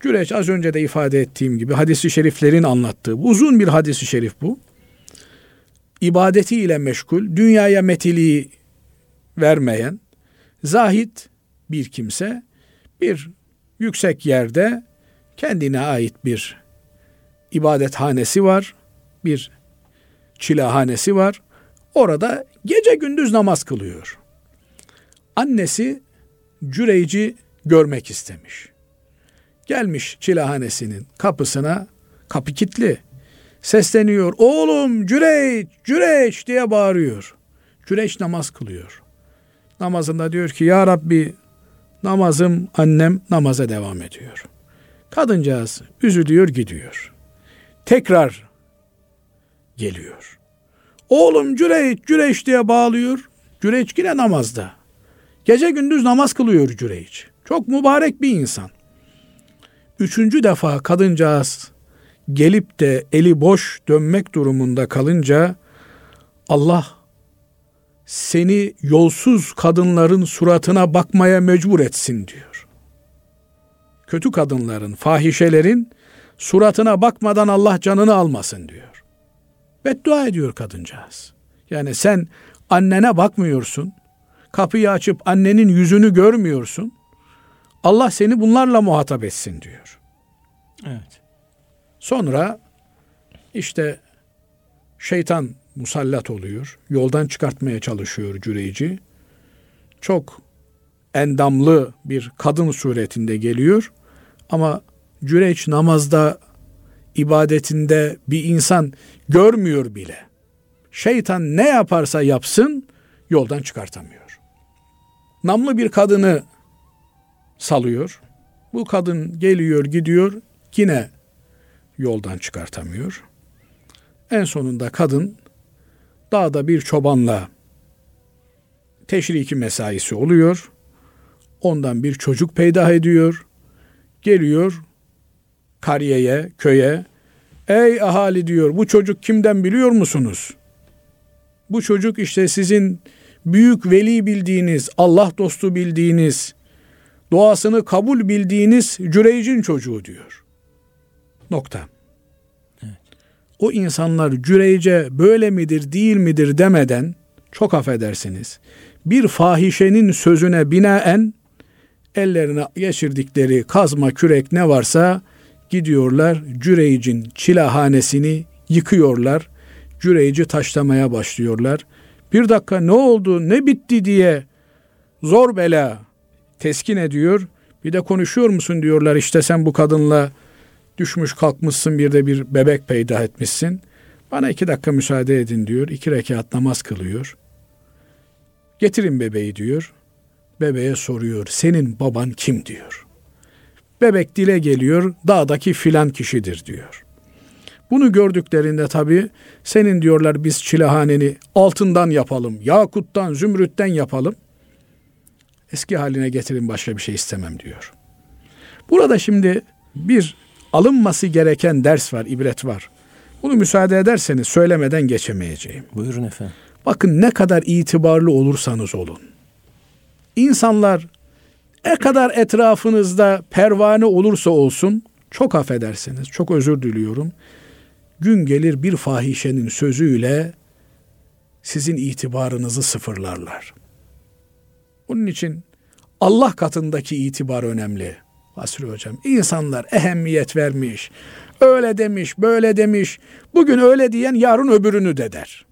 Cüreç az önce de ifade ettiğim gibi hadisi şeriflerin anlattığı uzun bir hadisi şerif bu. İbadetiyle meşgul, dünyaya metiliği vermeyen, zahit bir kimse bir yüksek yerde kendine ait bir ibadethanesi var, bir çilehanesi var. Orada gece gündüz namaz kılıyor. Annesi Cüreyci görmek istemiş. Gelmiş çilehanesinin kapısına, kapı kilitli. Sesleniyor, oğlum Cüreyç, Cüreyç diye bağırıyor. Cüreyç namaz kılıyor. Namazında diyor ki, Ya Rabbi namazım, annem namaza devam ediyor. Kadıncağız üzülüyor gidiyor. Tekrar geliyor. Oğlum Cüreyç, Cüreyç diye bağlıyor. Cüreyç yine namazda. Gece gündüz namaz kılıyor Cüreyç. Çok mübarek bir insan. Üçüncü defa kadıncağız gelip de eli boş dönmek durumunda kalınca Allah seni yolsuz kadınların suratına bakmaya mecbur etsin diyor. Kötü kadınların, fahişelerin suratına bakmadan Allah canını almasın diyor. Beddua ediyor kadıncağız. Yani sen annene bakmıyorsun. Kapıyı açıp annenin yüzünü görmüyorsun. Allah seni bunlarla muhatap etsin diyor. Evet. Sonra işte şeytan musallat oluyor. Yoldan çıkartmaya çalışıyor cüreyci. Çok endamlı bir kadın suretinde geliyor. Ama cüreç namazda, ibadetinde bir insan görmüyor bile. şeytan ne yaparsa yapsın yoldan çıkartamıyor. Namlı bir kadını salıyor. Bu kadın geliyor gidiyor yine yoldan çıkartamıyor. En sonunda kadın dağda bir çobanla teşriki mesaisi oluyor. Ondan bir çocuk peydah ediyor. Geliyor kariyeye, köye. Ey ahali diyor bu çocuk kimden biliyor musunuz? Bu çocuk işte sizin büyük veli bildiğiniz, Allah dostu bildiğiniz, duasını kabul bildiğiniz Cüreyc'in çocuğu diyor. Nokta. O insanlar Cüreyce böyle midir değil midir demeden çok affedersiniz. Bir fahişenin sözüne binaen ellerine geçirdikleri kazma kürek ne varsa gidiyorlar Cüreyc'in çilahanesini yıkıyorlar. Cüreyc'i taşlamaya başlıyorlar. Bir dakika ne oldu ne bitti diye zor bela teskin ediyor. Bir de konuşuyor musun diyorlar işte sen bu kadınla düşmüş kalkmışsın bir de bir bebek peydah etmişsin. Bana iki dakika müsaade edin diyor. İki rekat namaz kılıyor. Getirin bebeği diyor. Bebeğe soruyor. Senin baban kim diyor. Bebek dile geliyor. Dağdaki filan kişidir diyor. Bunu gördüklerinde tabii senin diyorlar biz çilehaneni altından yapalım, yakuttan, zümrütten yapalım. Eski haline getirin başka bir şey istemem diyor. Burada şimdi bir alınması gereken ders var, ibret var. Bunu müsaade ederseniz söylemeden geçemeyeceğim. Buyurun efendim. Bakın ne kadar itibarlı olursanız olun. İnsanlar ne kadar etrafınızda pervane olursa olsun çok affedersiniz, çok özür diliyorum. Gün gelir bir fahişenin sözüyle sizin itibarınızı sıfırlarlar. Onun için Allah katındaki itibar önemli. Basri Hocam. İnsanlar ehemmiyet vermiş. Öyle demiş, böyle demiş. Bugün öyle diyen yarın öbürünü de der.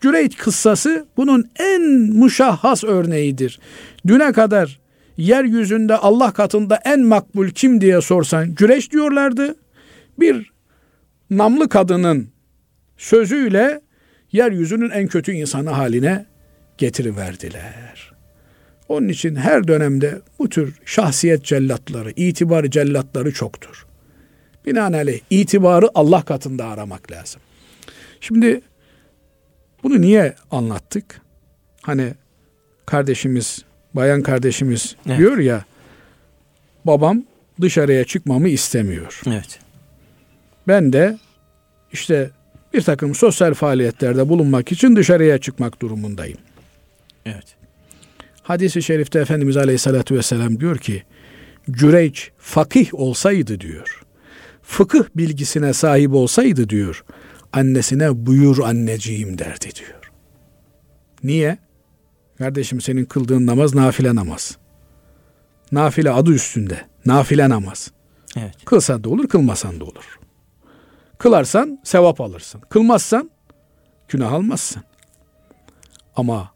Cüreyt kıssası bunun en muşahhas örneğidir. Düne kadar yeryüzünde Allah katında en makbul kim diye sorsan Cüreş diyorlardı. Bir namlı kadının sözüyle yeryüzünün en kötü insanı haline getiriverdiler. Onun için her dönemde bu tür şahsiyet cellatları, itibar cellatları çoktur. Binaenaleyh itibarı Allah katında aramak lazım. Şimdi bunu niye anlattık? Hani kardeşimiz, bayan kardeşimiz evet. diyor ya, babam dışarıya çıkmamı istemiyor. Evet. Ben de işte bir takım sosyal faaliyetlerde bulunmak için dışarıya çıkmak durumundayım. Evet. Hadis-i şerifte Efendimiz Aleyhisselatü Vesselam diyor ki, Cüreyç fakih olsaydı diyor, fıkıh bilgisine sahip olsaydı diyor, annesine buyur anneciğim derdi diyor. Niye? Kardeşim senin kıldığın namaz nafile namaz. Nafile adı üstünde. Nafile namaz. Evet. Kılsan da olur, kılmasan da olur. Kılarsan sevap alırsın. Kılmazsan günah almazsın. Ama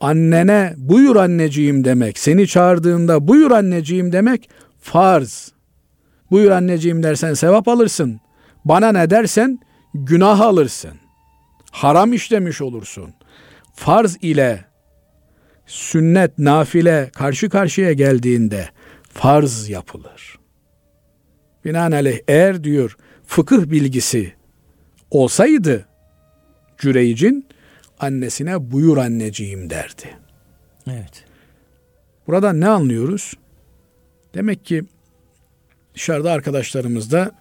annene buyur anneciğim demek, seni çağırdığında buyur anneciğim demek farz. Buyur anneciğim dersen sevap alırsın. Bana ne dersen günah alırsın. Haram işlemiş olursun. Farz ile sünnet, nafile karşı karşıya geldiğinde farz yapılır. Binaenaleyh eğer diyor fıkıh bilgisi olsaydı Cüreyc'in annesine buyur anneciğim derdi. Evet. Buradan ne anlıyoruz? Demek ki dışarıda arkadaşlarımızda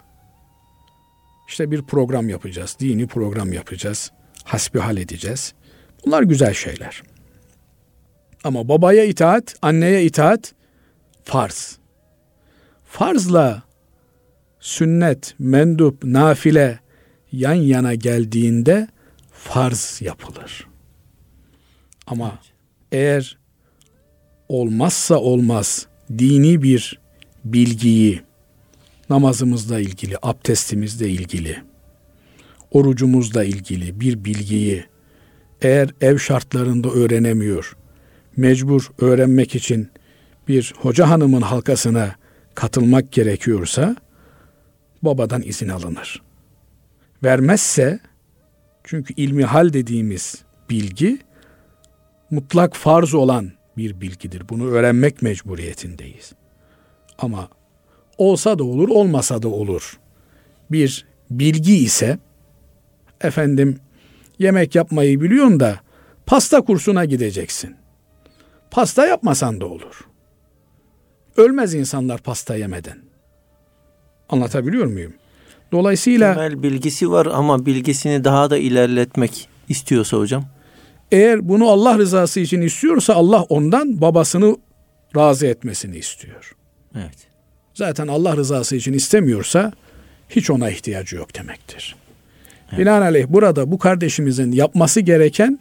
işte bir program yapacağız. Dini program yapacağız. Hasbihal edeceğiz. Bunlar güzel şeyler. Ama babaya itaat, anneye itaat farz. Farzla sünnet, mendup, nafile yan yana geldiğinde farz yapılır. Ama eğer olmazsa olmaz dini bir bilgiyi namazımızla ilgili, abdestimizle ilgili, orucumuzla ilgili bir bilgiyi eğer ev şartlarında öğrenemiyor, mecbur öğrenmek için bir hoca hanımın halkasına katılmak gerekiyorsa babadan izin alınır. Vermezse Çünkü ilmi hal dediğimiz bilgi mutlak farz olan bir bilgidir. Bunu öğrenmek mecburiyetindeyiz. Ama olsa da olur, olmasa da olur. Bir bilgi ise efendim yemek yapmayı biliyorsun da pasta kursuna gideceksin. Pasta yapmasan da olur. Ölmez insanlar pasta yemeden. Anlatabiliyor muyum? Dolayısıyla temel bilgisi var ama bilgisini daha da ilerletmek istiyorsa hocam. Eğer bunu Allah rızası için istiyorsa Allah ondan babasını razı etmesini istiyor. Evet. Zaten Allah rızası için istemiyorsa hiç ona ihtiyacı yok demektir. Evet. Binaenaleyh burada bu kardeşimizin yapması gereken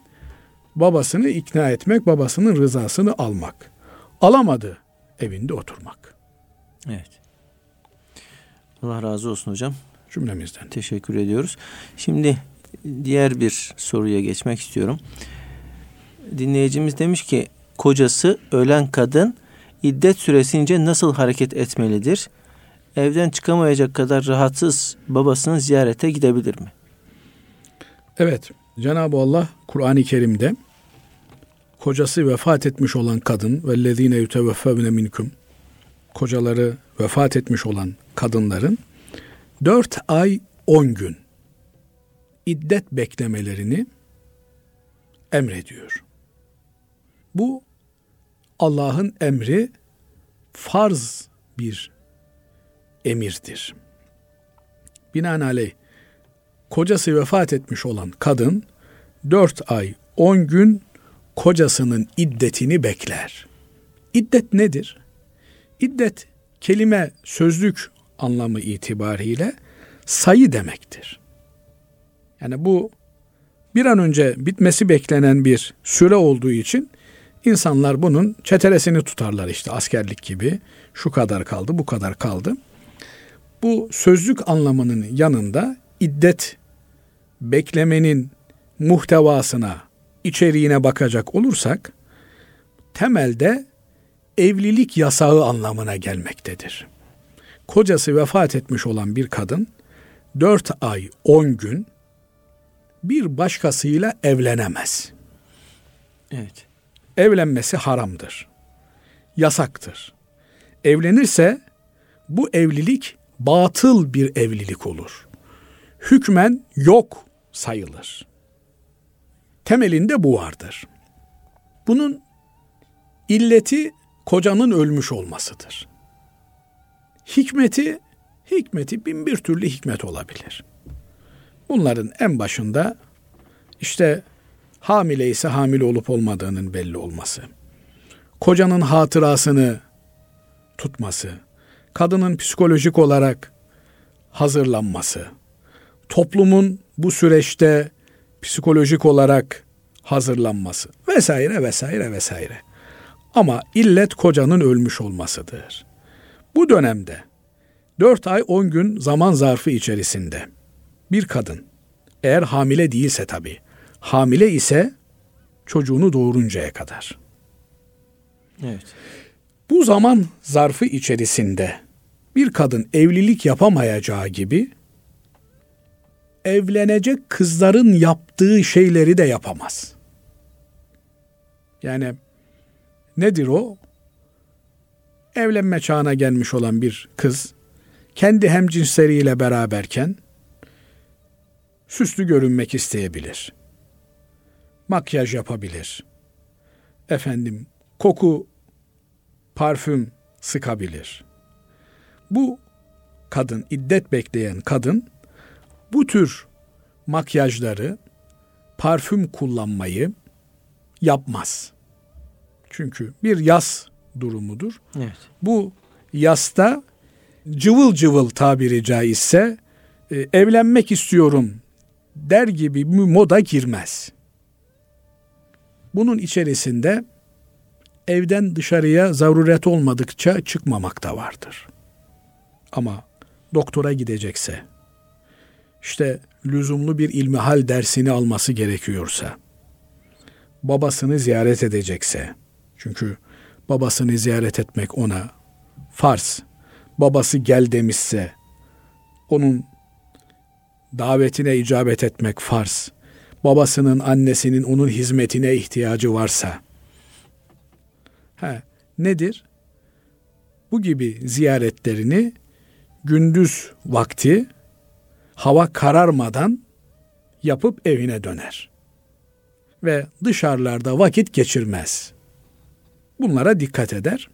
babasını ikna etmek, babasının rızasını almak. Alamadı evinde oturmak. Evet. Allah razı olsun hocam. Cümlemizden. Teşekkür ediyoruz. Şimdi diğer bir soruya geçmek istiyorum. Dinleyicimiz demiş ki kocası ölen kadın iddet süresince nasıl hareket etmelidir? Evden çıkamayacak kadar rahatsız babasını ziyarete gidebilir mi? Evet. Cenab-ı Allah Kur'an-ı Kerim'de kocası vefat etmiş olan kadın vellezine yuteveffevne minkum kocaları vefat etmiş olan kadınların dört ay on gün iddet beklemelerini emrediyor. Bu Allah'ın emri farz bir emirdir. Binaenaleyh kocası vefat etmiş olan kadın dört ay on gün kocasının iddetini bekler. İddet nedir? İddet kelime sözlük anlamı itibariyle sayı demektir. Yani bu bir an önce bitmesi beklenen bir süre olduğu için insanlar bunun çetelesini tutarlar işte askerlik gibi. Şu kadar kaldı, bu kadar kaldı. Bu sözlük anlamının yanında iddet beklemenin muhtevasına, içeriğine bakacak olursak temelde evlilik yasağı anlamına gelmektedir. Kocası vefat etmiş olan bir kadın dört ay on gün bir başkasıyla evlenemez. Evet. Evlenmesi haramdır. Yasaktır. Evlenirse bu evlilik batıl bir evlilik olur. Hükmen yok sayılır. Temelinde bu vardır. Bunun illeti kocanın ölmüş olmasıdır. Hikmeti, hikmeti bin bir türlü hikmet olabilir. Bunların en başında işte hamile ise hamile olup olmadığının belli olması. Kocanın hatırasını tutması. Kadının psikolojik olarak hazırlanması. Toplumun bu süreçte psikolojik olarak hazırlanması vesaire vesaire vesaire. Ama illet kocanın ölmüş olmasıdır. Bu dönemde 4 ay 10 gün zaman zarfı içerisinde bir kadın eğer hamile değilse tabi hamile ise çocuğunu doğuruncaya kadar. Evet. Bu zaman zarfı içerisinde bir kadın evlilik yapamayacağı gibi evlenecek kızların yaptığı şeyleri de yapamaz. Yani nedir o? Evlenme çağına gelmiş olan bir kız kendi hemcinsleriyle beraberken süslü görünmek isteyebilir. Makyaj yapabilir. Efendim koku, parfüm sıkabilir. Bu kadın, iddet bekleyen kadın bu tür makyajları, parfüm kullanmayı yapmaz. Çünkü bir yaz durumudur. Evet. Bu yasta cıvıl cıvıl tabiri caizse e, evlenmek istiyorum der gibi bir moda girmez. Bunun içerisinde evden dışarıya zaruret olmadıkça çıkmamak da vardır. Ama doktora gidecekse, işte lüzumlu bir ilmihal dersini alması gerekiyorsa, babasını ziyaret edecekse, çünkü babasını ziyaret etmek ona farz, babası gel demişse, onun davetine icabet etmek farz. babasının, annesinin onun hizmetine ihtiyacı varsa, ha, nedir? Bu gibi ziyaretlerini gündüz vakti hava kararmadan yapıp evine döner. Ve dışarılarda vakit geçirmez. Bunlara dikkat eder.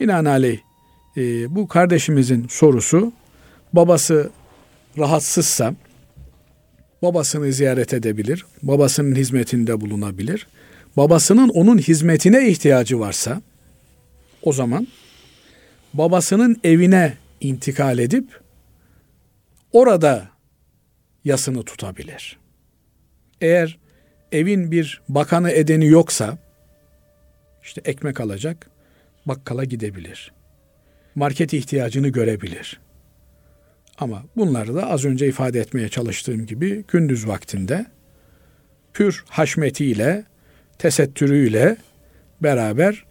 Binaenaleyh e, bu kardeşimizin sorusu babası rahatsızsa babasını ziyaret edebilir, babasının hizmetinde bulunabilir. Babasının onun hizmetine ihtiyacı varsa o zaman babasının evine intikal edip orada yasını tutabilir. Eğer evin bir bakanı edeni yoksa işte ekmek alacak, bakkala gidebilir. Market ihtiyacını görebilir. Ama bunları da az önce ifade etmeye çalıştığım gibi gündüz vaktinde pür haşmetiyle, tesettürüyle beraber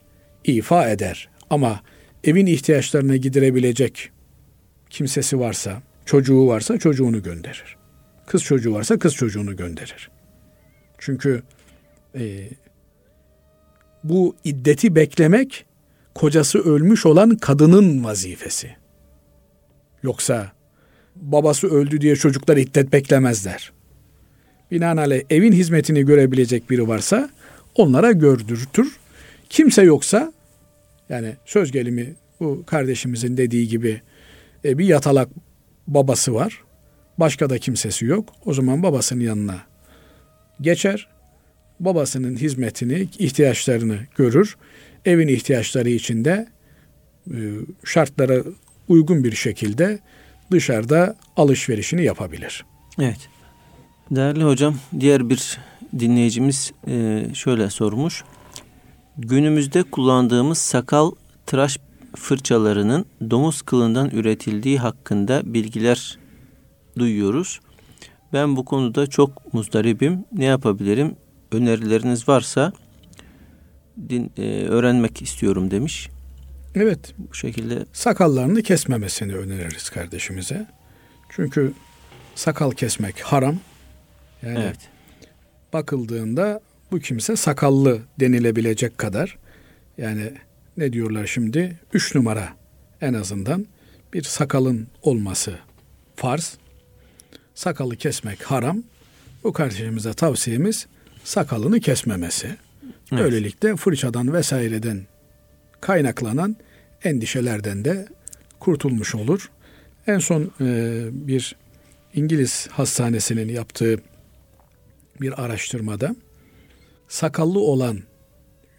ifa eder. Ama evin ihtiyaçlarını giderebilecek kimsesi varsa, çocuğu varsa çocuğunu gönderir. Kız çocuğu varsa kız çocuğunu gönderir. Çünkü e, bu iddeti beklemek kocası ölmüş olan kadının vazifesi. Yoksa babası öldü diye çocuklar iddet beklemezler. Binaenaleyh evin hizmetini görebilecek biri varsa onlara gördürtür. Kimse yoksa yani söz gelimi bu kardeşimizin dediği gibi e, bir yatalak babası var. Başka da kimsesi yok. O zaman babasının yanına geçer. Babasının hizmetini, ihtiyaçlarını görür. Evin ihtiyaçları içinde e, şartlara uygun bir şekilde dışarıda alışverişini yapabilir. Evet. Değerli hocam, diğer bir dinleyicimiz e, şöyle sormuş. Günümüzde kullandığımız sakal tıraş fırçalarının domuz kılından üretildiği hakkında bilgiler duyuyoruz. Ben bu konuda çok muzdaribim. Ne yapabilirim? Önerileriniz varsa din, e, öğrenmek istiyorum demiş. Evet. Bu şekilde sakallarını kesmemesini öneririz kardeşimize. Çünkü sakal kesmek haram. Yani evet. bakıldığında bu kimse sakallı denilebilecek kadar yani ne diyorlar şimdi? Üç numara en azından bir sakalın olması farz. Sakalı kesmek haram. Bu kardeşimize tavsiyemiz sakalını kesmemesi. Evet. Böylelikle fırçadan vesaireden kaynaklanan endişelerden de kurtulmuş olur. En son e, bir İngiliz hastanesinin yaptığı bir araştırmada sakallı olan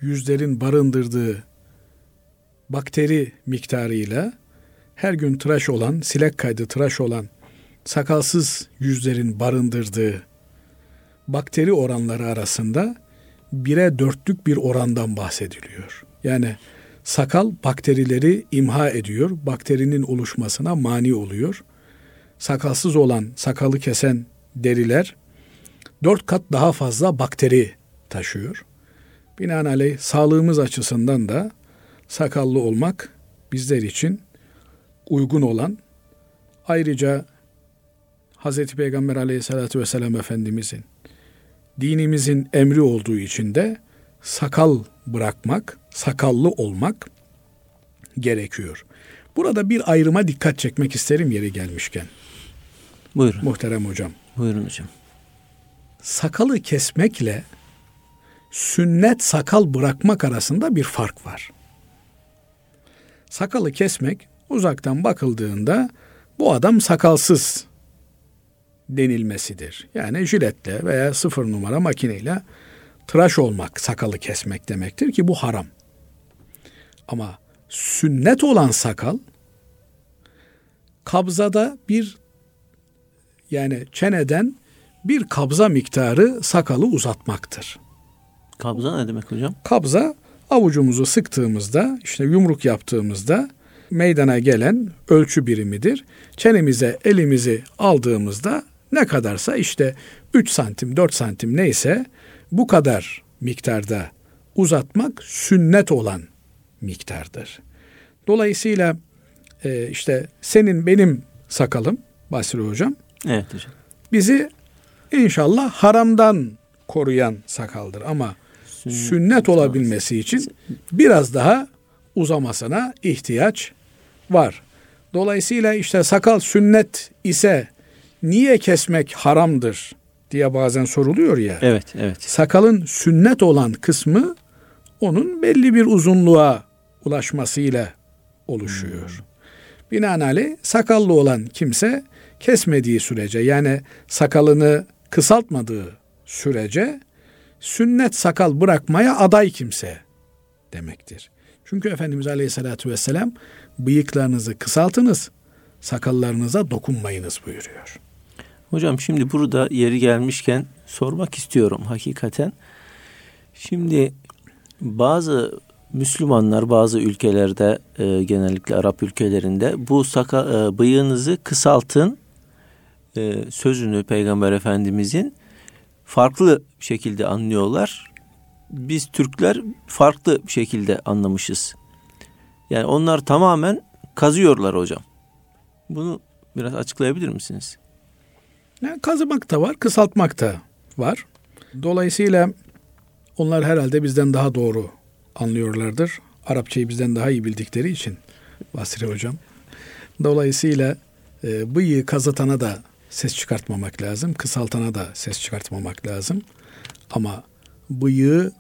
yüzlerin barındırdığı bakteri miktarıyla her gün tıraş olan, silek kaydı tıraş olan sakalsız yüzlerin barındırdığı bakteri oranları arasında bire dörtlük bir orandan bahsediliyor. Yani sakal bakterileri imha ediyor, bakterinin oluşmasına mani oluyor. Sakalsız olan, sakalı kesen deriler dört kat daha fazla bakteri taşıyor. Binaenaleyh sağlığımız açısından da sakallı olmak bizler için uygun olan ayrıca Hz. Peygamber aleyhissalatü vesselam Efendimizin dinimizin emri olduğu için de sakal bırakmak, sakallı olmak gerekiyor. Burada bir ayrıma dikkat çekmek isterim yeri gelmişken. Buyurun. Muhterem hocam. Buyurun hocam. Sakalı kesmekle sünnet sakal bırakmak arasında bir fark var. Sakalı kesmek uzaktan bakıldığında bu adam sakalsız denilmesidir. Yani jiletle veya sıfır numara makineyle tıraş olmak, sakalı kesmek demektir ki bu haram. Ama sünnet olan sakal kabzada bir yani çeneden bir kabza miktarı sakalı uzatmaktır. Kabza ne demek hocam? Kabza avucumuzu sıktığımızda işte yumruk yaptığımızda meydana gelen ölçü birimidir. Çenemize elimizi aldığımızda ne kadarsa işte 3 santim 4 santim neyse bu kadar miktarda uzatmak sünnet olan miktardır. Dolayısıyla işte senin benim sakalım Basri Hocam. Evet hocam. Bizi İnşallah haramdan koruyan sakaldır ama sünnet, sünnet olabilmesi için biraz daha uzamasına ihtiyaç var. Dolayısıyla işte sakal sünnet ise niye kesmek haramdır diye bazen soruluyor ya. Evet, evet. Sakalın sünnet olan kısmı onun belli bir uzunluğa ulaşmasıyla oluşuyor. Hmm. Binaenaleyh sakallı olan kimse kesmediği sürece yani sakalını kısaltmadığı sürece sünnet sakal bırakmaya aday kimse demektir. Çünkü Efendimiz Aleyhisselatü Vesselam bıyıklarınızı kısaltınız, sakallarınıza dokunmayınız buyuruyor. Hocam şimdi burada yeri gelmişken sormak istiyorum hakikaten. Şimdi bazı Müslümanlar bazı ülkelerde e, genellikle Arap ülkelerinde bu saka, e, bıyığınızı kısaltın e, sözünü Peygamber Efendimizin farklı şekilde anlıyorlar. Biz Türkler farklı şekilde anlamışız. Yani onlar tamamen kazıyorlar hocam. Bunu biraz açıklayabilir misiniz? Yani kazımak da var, kısaltmak da var. Dolayısıyla onlar herhalde bizden daha doğru anlıyorlardır. Arapçayı bizden daha iyi bildikleri için Basri Hocam. Dolayısıyla e, bıyığı kazıtana da ses çıkartmamak lazım. Kısaltana da ses çıkartmamak lazım. Ama bıyığı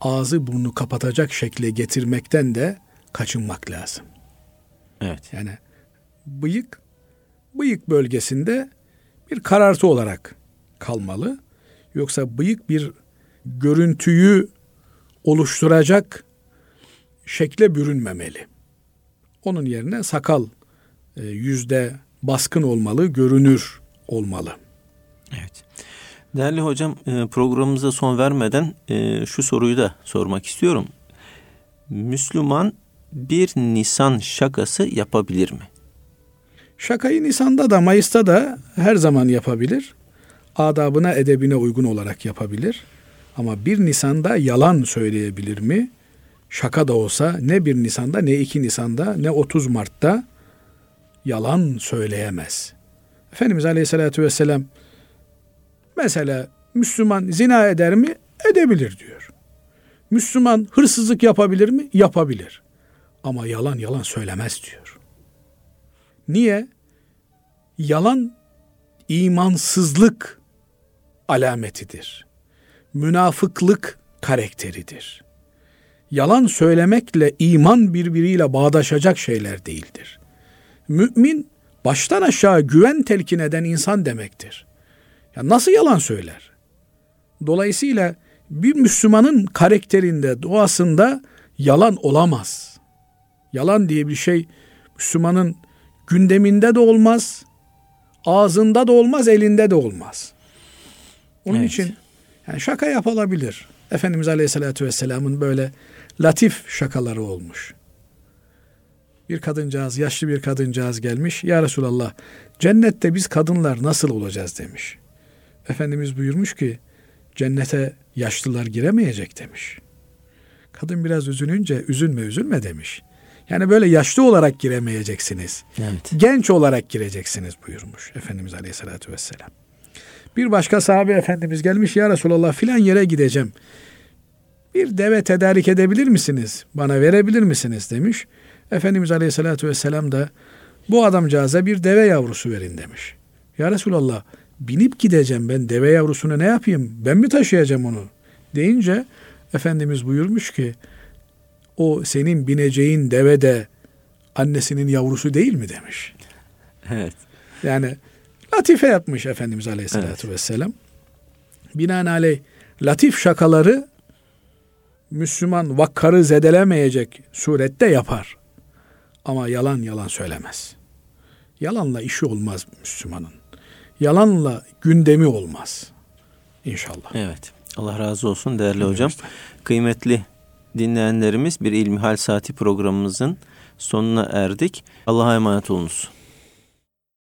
ağzı burnu kapatacak şekle getirmekten de kaçınmak lazım. Evet. Yani bıyık bıyık bölgesinde bir karartı olarak kalmalı. Yoksa bıyık bir görüntüyü oluşturacak şekle bürünmemeli. Onun yerine sakal e, yüzde baskın olmalı, görünür olmalı. Evet. Değerli hocam e, programımıza son vermeden e, şu soruyu da sormak istiyorum. Müslüman bir Nisan şakası yapabilir mi? Şakayı Nisan'da da Mayıs'ta da her zaman yapabilir. Adabına, edebine uygun olarak yapabilir. Ama bir Nisan'da yalan söyleyebilir mi? Şaka da olsa ne bir Nisan'da ne iki Nisan'da ne 30 Mart'ta yalan söyleyemez. Efendimiz Aleyhisselatü Vesselam mesela Müslüman zina eder mi? Edebilir diyor. Müslüman hırsızlık yapabilir mi? Yapabilir. Ama yalan yalan söylemez diyor. Niye? Yalan imansızlık alametidir. Münafıklık karakteridir. Yalan söylemekle iman birbiriyle bağdaşacak şeyler değildir. Mümin baştan aşağı güven telkin eden insan demektir. Ya nasıl yalan söyler? Dolayısıyla bir Müslümanın karakterinde, doğasında yalan olamaz. Yalan diye bir şey Müslümanın gündeminde de olmaz, ağzında da olmaz, elinde de olmaz. Onun evet. için yani şaka yapılabilir. Efendimiz Aleyhisselatü Vesselam'ın böyle latif şakaları olmuş. Bir kadıncağız, yaşlı bir kadıncağız gelmiş. Ya Resulallah, cennette biz kadınlar nasıl olacağız demiş. Efendimiz buyurmuş ki, cennete yaşlılar giremeyecek demiş. Kadın biraz üzününce, üzülme üzülme demiş. Yani böyle yaşlı olarak giremeyeceksiniz. Evet. Genç olarak gireceksiniz buyurmuş Efendimiz Aleyhisselatü Vesselam. Bir başka sahabe efendimiz gelmiş ya Resulallah filan yere gideceğim. Bir deve tedarik edebilir misiniz? Bana verebilir misiniz demiş. Efendimiz Aleyhisselatü Vesselam da bu adamcağıza bir deve yavrusu verin demiş. Ya Resulallah binip gideceğim ben deve yavrusunu ne yapayım? Ben mi taşıyacağım onu? Deyince Efendimiz buyurmuş ki o senin bineceğin deve de annesinin yavrusu değil mi demiş. Evet. Yani latife yapmış Efendimiz Aleyhisselatü evet. Vesselam. Binaenaleyh latif şakaları Müslüman vakkarı zedelemeyecek surette yapar. Ama yalan yalan söylemez. Yalanla işi olmaz Müslümanın. Yalanla gündemi olmaz. İnşallah. Evet. Allah razı olsun değerli evet. hocam. Kıymetli dinleyenlerimiz bir İlmihal Saati programımızın sonuna erdik. Allah'a emanet olunuz.